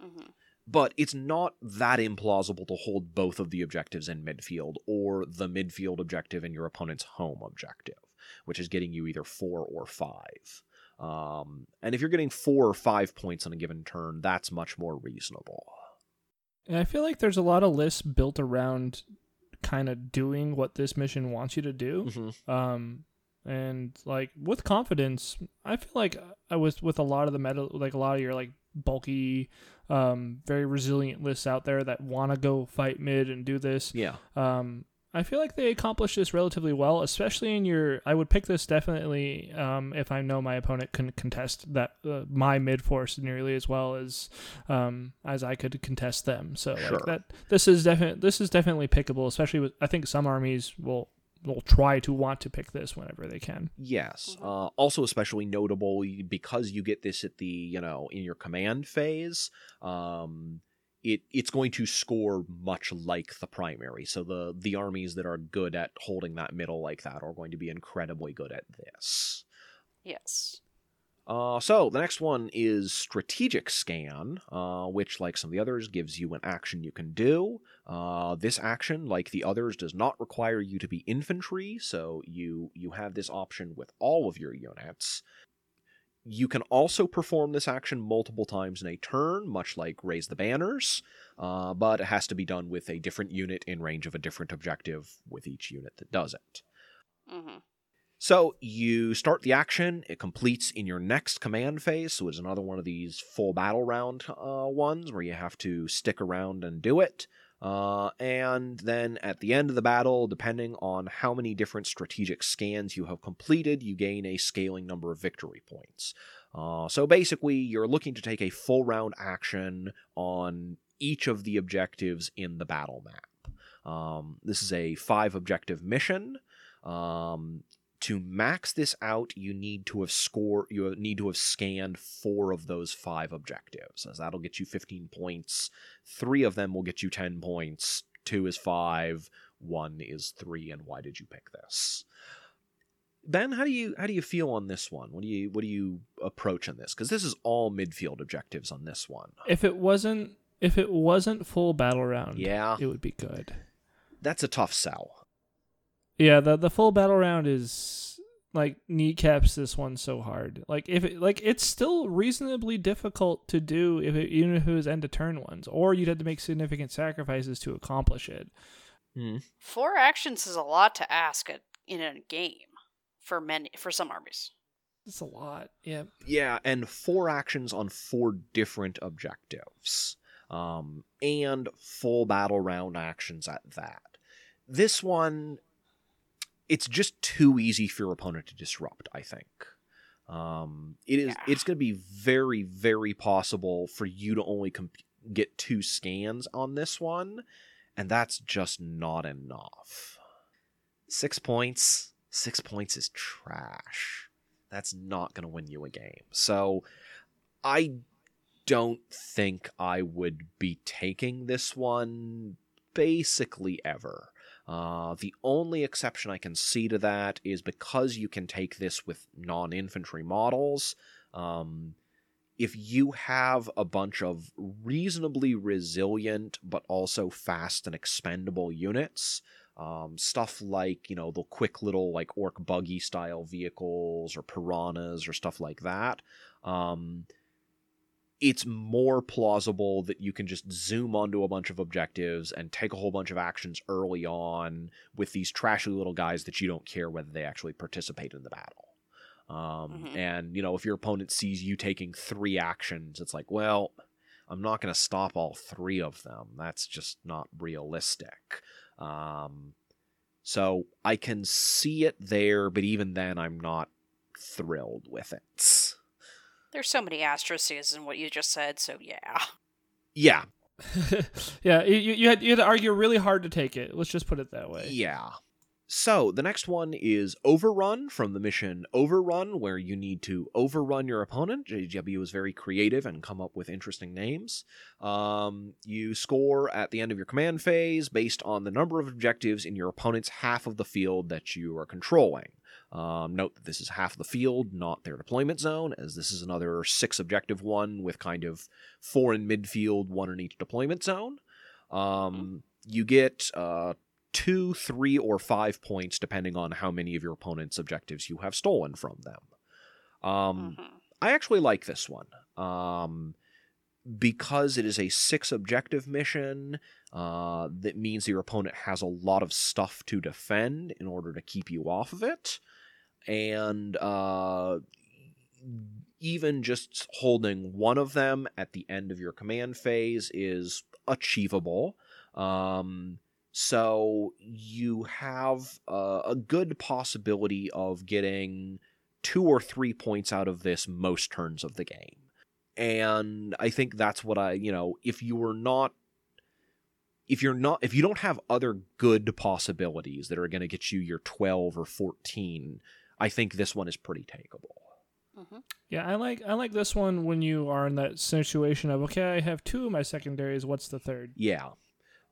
hmm but it's not that implausible to hold both of the objectives in midfield or the midfield objective in your opponent's home objective which is getting you either 4 or 5 um, and if you're getting four or five points on a given turn, that's much more reasonable. And I feel like there's a lot of lists built around kind of doing what this mission wants you to do. Mm-hmm. Um, and like with confidence, I feel like I was with a lot of the meta, like a lot of your like bulky, um, very resilient lists out there that want to go fight mid and do this. Yeah. Um, I feel like they accomplish this relatively well, especially in your. I would pick this definitely um, if I know my opponent can contest that uh, my mid force nearly as well as um, as I could contest them. So Sure. like that, this is definitely this is definitely pickable. Especially with I think some armies will will try to want to pick this whenever they can. Yes. Mhm. Uh, also, especially notable because you get this at the you know in your command phase. Um, it it's going to score much like the primary. So the the armies that are good at holding that middle like that are going to be incredibly good at this. Yes. Uh, so the next one is strategic scan, uh, which, like some of the others, gives you an action you can do. Uh, this action, like the others, does not require you to be infantry, so you you have this option with all of your units. You can also perform this action multiple times in a turn, much like raise the banners, uh, but it has to be done with a different unit in range of a different objective with each unit that does it. hmm So you start the action. It completes in your next command phase. So it's another one of these full battle round uh, ones where you have to stick around and do it. Uh, and then at the end of the battle, depending on how many different strategic scans you have completed, you gain a scaling number of victory points. Uh, so basically, you're looking to take a full round action on each of the objectives in the battle map. Um, this is a five objective mission. Um, to max this out, you need to have scored. You need to have scanned four of those five objectives, as that'll get you 15 points. Three of them will get you 10 points. Two is five. One is three. And why did you pick this? Ben, how do you how do you feel on this one? What do you what do you approach on this? Because this is all midfield objectives on this one. If it wasn't if it wasn't full battle round, Yeah, it would be good. that's a tough sell. Yeah, the the full battle round is like kneecaps this one so hard. Like if it like it's still reasonably difficult to do if it, even if it was end of turn ones, or you'd have to make significant sacrifices to accomplish it. Hmm. Four actions is a lot to ask at, in a game for many for some armies. It's a lot. Yeah. Yeah, and four actions on four different objectives. Um, and full battle round actions at that. This one, it's just too easy for your opponent to disrupt, I think. Um, it is. Yeah. It's going to be very, very possible for you to only comp- get two scans on this one, and that's just not enough. Six points. six points is trash. That's not going to win you a game. So I don't think I would be taking this one basically ever. Uh, the only exception I can see to that is because you can take this with non infantry models. Um, if you have a bunch of reasonably resilient but also fast and expendable units, um, stuff like you know the quick little like Ork buggy style vehicles or piranhas or stuff like that, um, it's more plausible that you can just zoom onto a bunch of objectives and take a whole bunch of actions early on with these trashy little guys that you don't care whether they actually participate in the battle. Um, Mhm. And, you know, if your opponent sees you taking three actions, it's like, well, I'm not going to stop all three of them. That's just not realistic. Um, so I can see it there, but even then, I'm not thrilled with it. There's so many asterisks in what you just said, so yeah. Yeah, yeah, you, you, had, you had to argue really hard to take it. Let's just put it that way. Yeah. So the next one is Overrun from the mission Overrun, where you need to overrun your opponent. JW is very creative and come up with interesting names. Um, you score at the end of your command phase based on the number of objectives in your opponent's half of the field that you are controlling. Um, note that this is half the field, not their deployment zone, as this is another six objective one with kind of four in midfield, one in each deployment zone. Um, you get uh, two, three, or five points depending on how many of your opponent's objectives you have stolen from them. Um, Mhm. I actually like this one. Um, because it is a six objective mission, uh, that means your opponent has a lot of stuff to defend in order to keep you off of it. And uh, even just holding one of them at the end of your command phase is achievable. Um, so you have a good possibility of getting two or three points out of this most turns of the game. And I think that's what I, you know, if you were not if you're not if you don't have other good possibilities that are going to get you your 12 or 14, I think this one is pretty takeable. Mhm. Yeah, I like I like this one when you are in that situation of okay, I have two of my secondaries. What's the third? Yeah.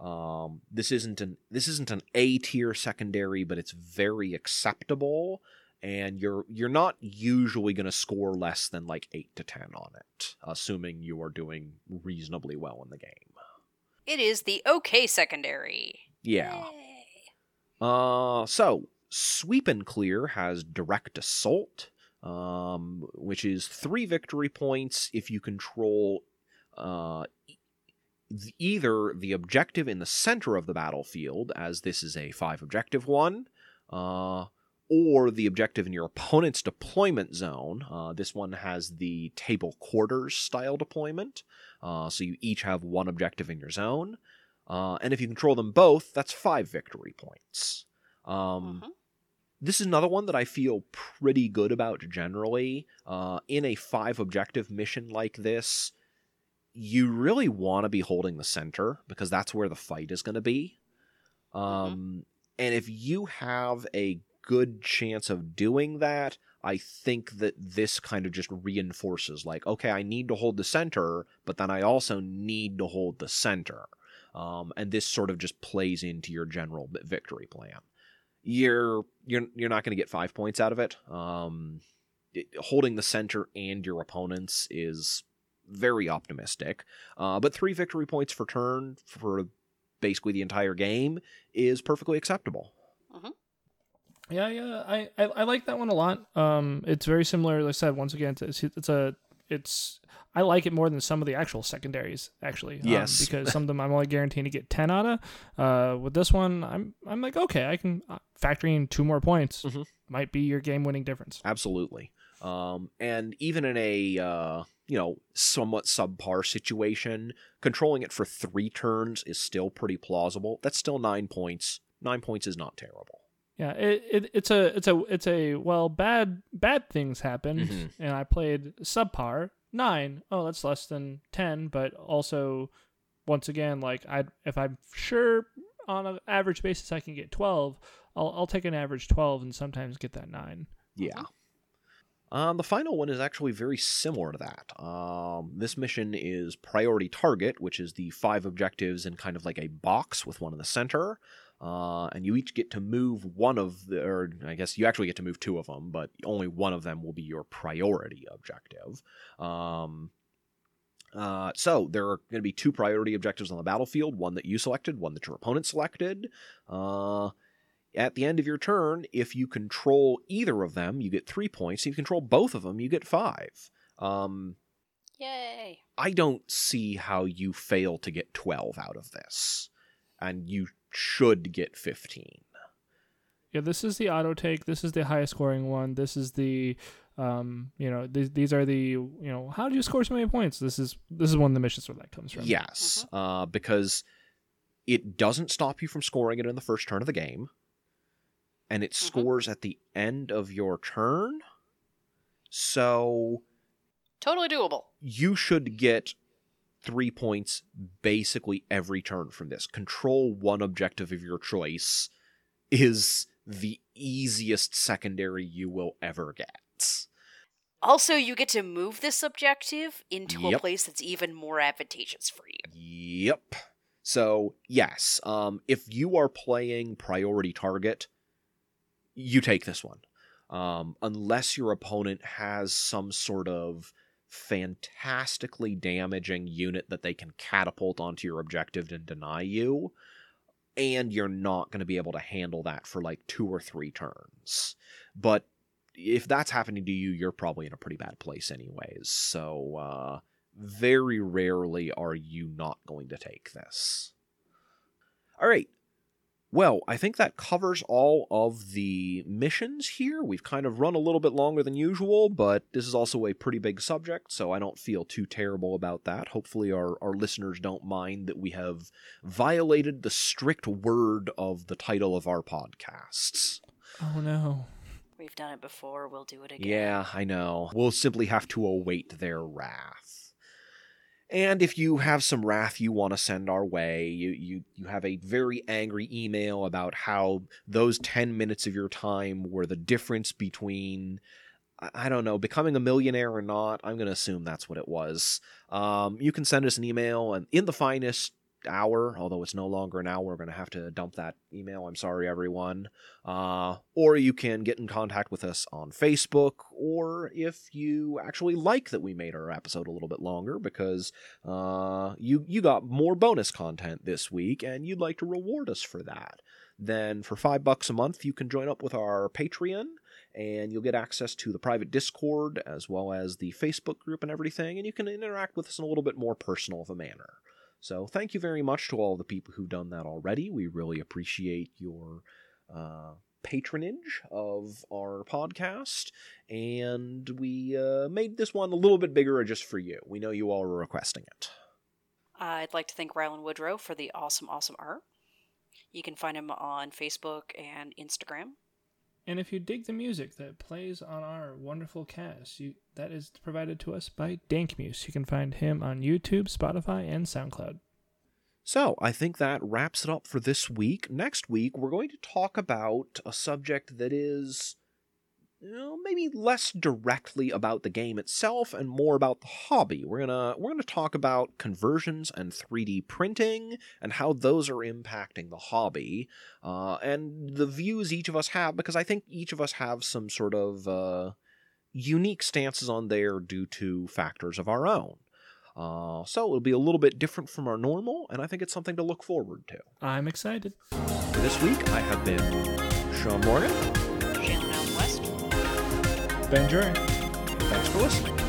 Um, this isn't an this isn't an A tier secondary, but it's very acceptable, and you're you're not usually going to score less than like eight to ten on it, assuming you are doing reasonably well in the game. It is the okay secondary. Yeah. Yay. Uh, so sweep and clear has direct assault, um, which is three victory points if you control uh, either the objective in the center of the battlefield, as this is a five objective one, uh, or the objective in your opponent's deployment zone. Uh, this one has the table quarters style deployment, uh, so you each have one objective in your zone. Uh, and if you control them both, that's five victory points. Um, Mhm. This is another one that I feel pretty good about generally. Uh, in a five objective mission like this, you really want to be holding the center because that's where the fight is going to be. Um, And if you have a good chance of doing that, I think that this kind of just reinforces like, okay, I need to hold the center, but then I also need to hold the center. Um, and this sort of just plays into your general victory plan. You're you're you're not going to get five points out of it. Um, it- holding the center and your opponents is very optimistic. Uh, but three victory points for turn for basically the entire game is perfectly acceptable. Yeah, yeah, I, I, I like that one a lot. Um, it's very similar. Like I said, once again, it's it's a it's I like it more than some of the actual secondaries actually. um, Yes. because some of them I'm only guaranteed to get ten out of. Uh, with this one, I'm I'm like okay, I can uh, factoring in two more points Mhm. might be your game winning difference. Absolutely. Um, and even in a uh, you know somewhat subpar situation, controlling it for three turns is still pretty plausible. That's still nine points. Nine points is not terrible. Yeah, it, it it's a it's a it's a well bad bad things happened Mhm. and I played subpar nine. Oh, that's less than ten, but also once again like I if I'm sure on an average basis I can get twelve, I'll I'll take an average twelve and sometimes get that nine. Yeah. Um, the final one is actually very similar to that. Um, this mission is Priority Target, which is the five objectives in kind of like a box with one in the center. Uh, and you each get to move one of the, or I guess you actually get to move two of them, but only one of them will be your priority objective. Um, uh, so there are going to be two priority objectives on the battlefield: one that you selected, one that your opponent selected. Uh, at the end of your turn, if you control either of them, you get three points. If you control both of them, you get five. Um, Yay. I don't see how you fail to get 12 out of this. And you should get 15. Yeah, this is the auto take. This is the highest scoring one. This is the, um, you know, these these are the, you know, how do you score so many points? This is this is one of the missions where that comes from. Yes, uh, because it doesn't stop you from scoring it in the first turn of the game, and it Mhm. scores at the end of your turn. So Totally doable. you should get three points basically every turn from this. Control one objective of your choice is the easiest secondary you will ever get. Also, you get to move this objective into a place that's even more advantageous for you. Yep. So, yes, um, if you are playing priority target, you take this one. Um, unless your opponent has some sort of fantastically damaging unit that they can catapult onto your objective and deny you, and you're not going to be able to handle that for like two or three turns. But if that's happening to you, you're probably in a pretty bad place, anyways. So, uh, very rarely are you not going to take this. All right. Well, I think that covers all of the missions here. We've kind of run a little bit longer than usual, but this is also a pretty big subject, so I don't feel too terrible about that. Hopefully, our, our listeners don't mind that we have violated the strict word of the title of our podcasts. Oh no. We've done it before, we'll do it again. Yeah, I know. We'll simply have to await their wrath. And if you have some wrath you want to send our way, you, you, you have a very angry email about how those 10 minutes of your time were the difference between, I, don't know, becoming a millionaire or not. I'm going to assume that's what it was. Um, you can send us an email and in the finest hour, although it's no longer an hour, we're going to have to dump that email. I'm sorry, everyone. Uh, or you can get in contact with us on Facebook, or if you actually like that we made our episode a little bit longer because uh, you you got more bonus content this week and you'd like to reward us for that, then for five bucks a month you can join up with our Patreon. And you'll get access to the private Discord as well as the Facebook group and everything, and you can interact with us in a little bit more personal of a manner. So thank you very much to all the people who've done that already. We really appreciate your uh, patronage of our podcast, and we uh, made this one a little bit bigger just for you. We know you all were requesting it. I'd like to thank Rylan Woodrow for the awesome, awesome art. You can find him on Facebook and Instagram. And if you dig the music that plays on our wonderful cast, you that is provided to us by Dankmuse. You can find him on YouTube, Spotify, and SoundCloud. So, I think that wraps it up for this week. Next week, we're going to talk about a subject that is you know, maybe less directly about the game itself and more about the hobby. We're gonna we're gonna talk about conversions and 3D printing and how those are impacting the hobby, uh, and the views each of us have because I think each of us have some sort of uh, unique stances on there due to factors of our own. Uh, so it'll be a little bit different from our normal, and I think it's something to look forward to. I'm excited. This week, I have been Sean Morgan. Shannon Ben Jury. Thanks for listening.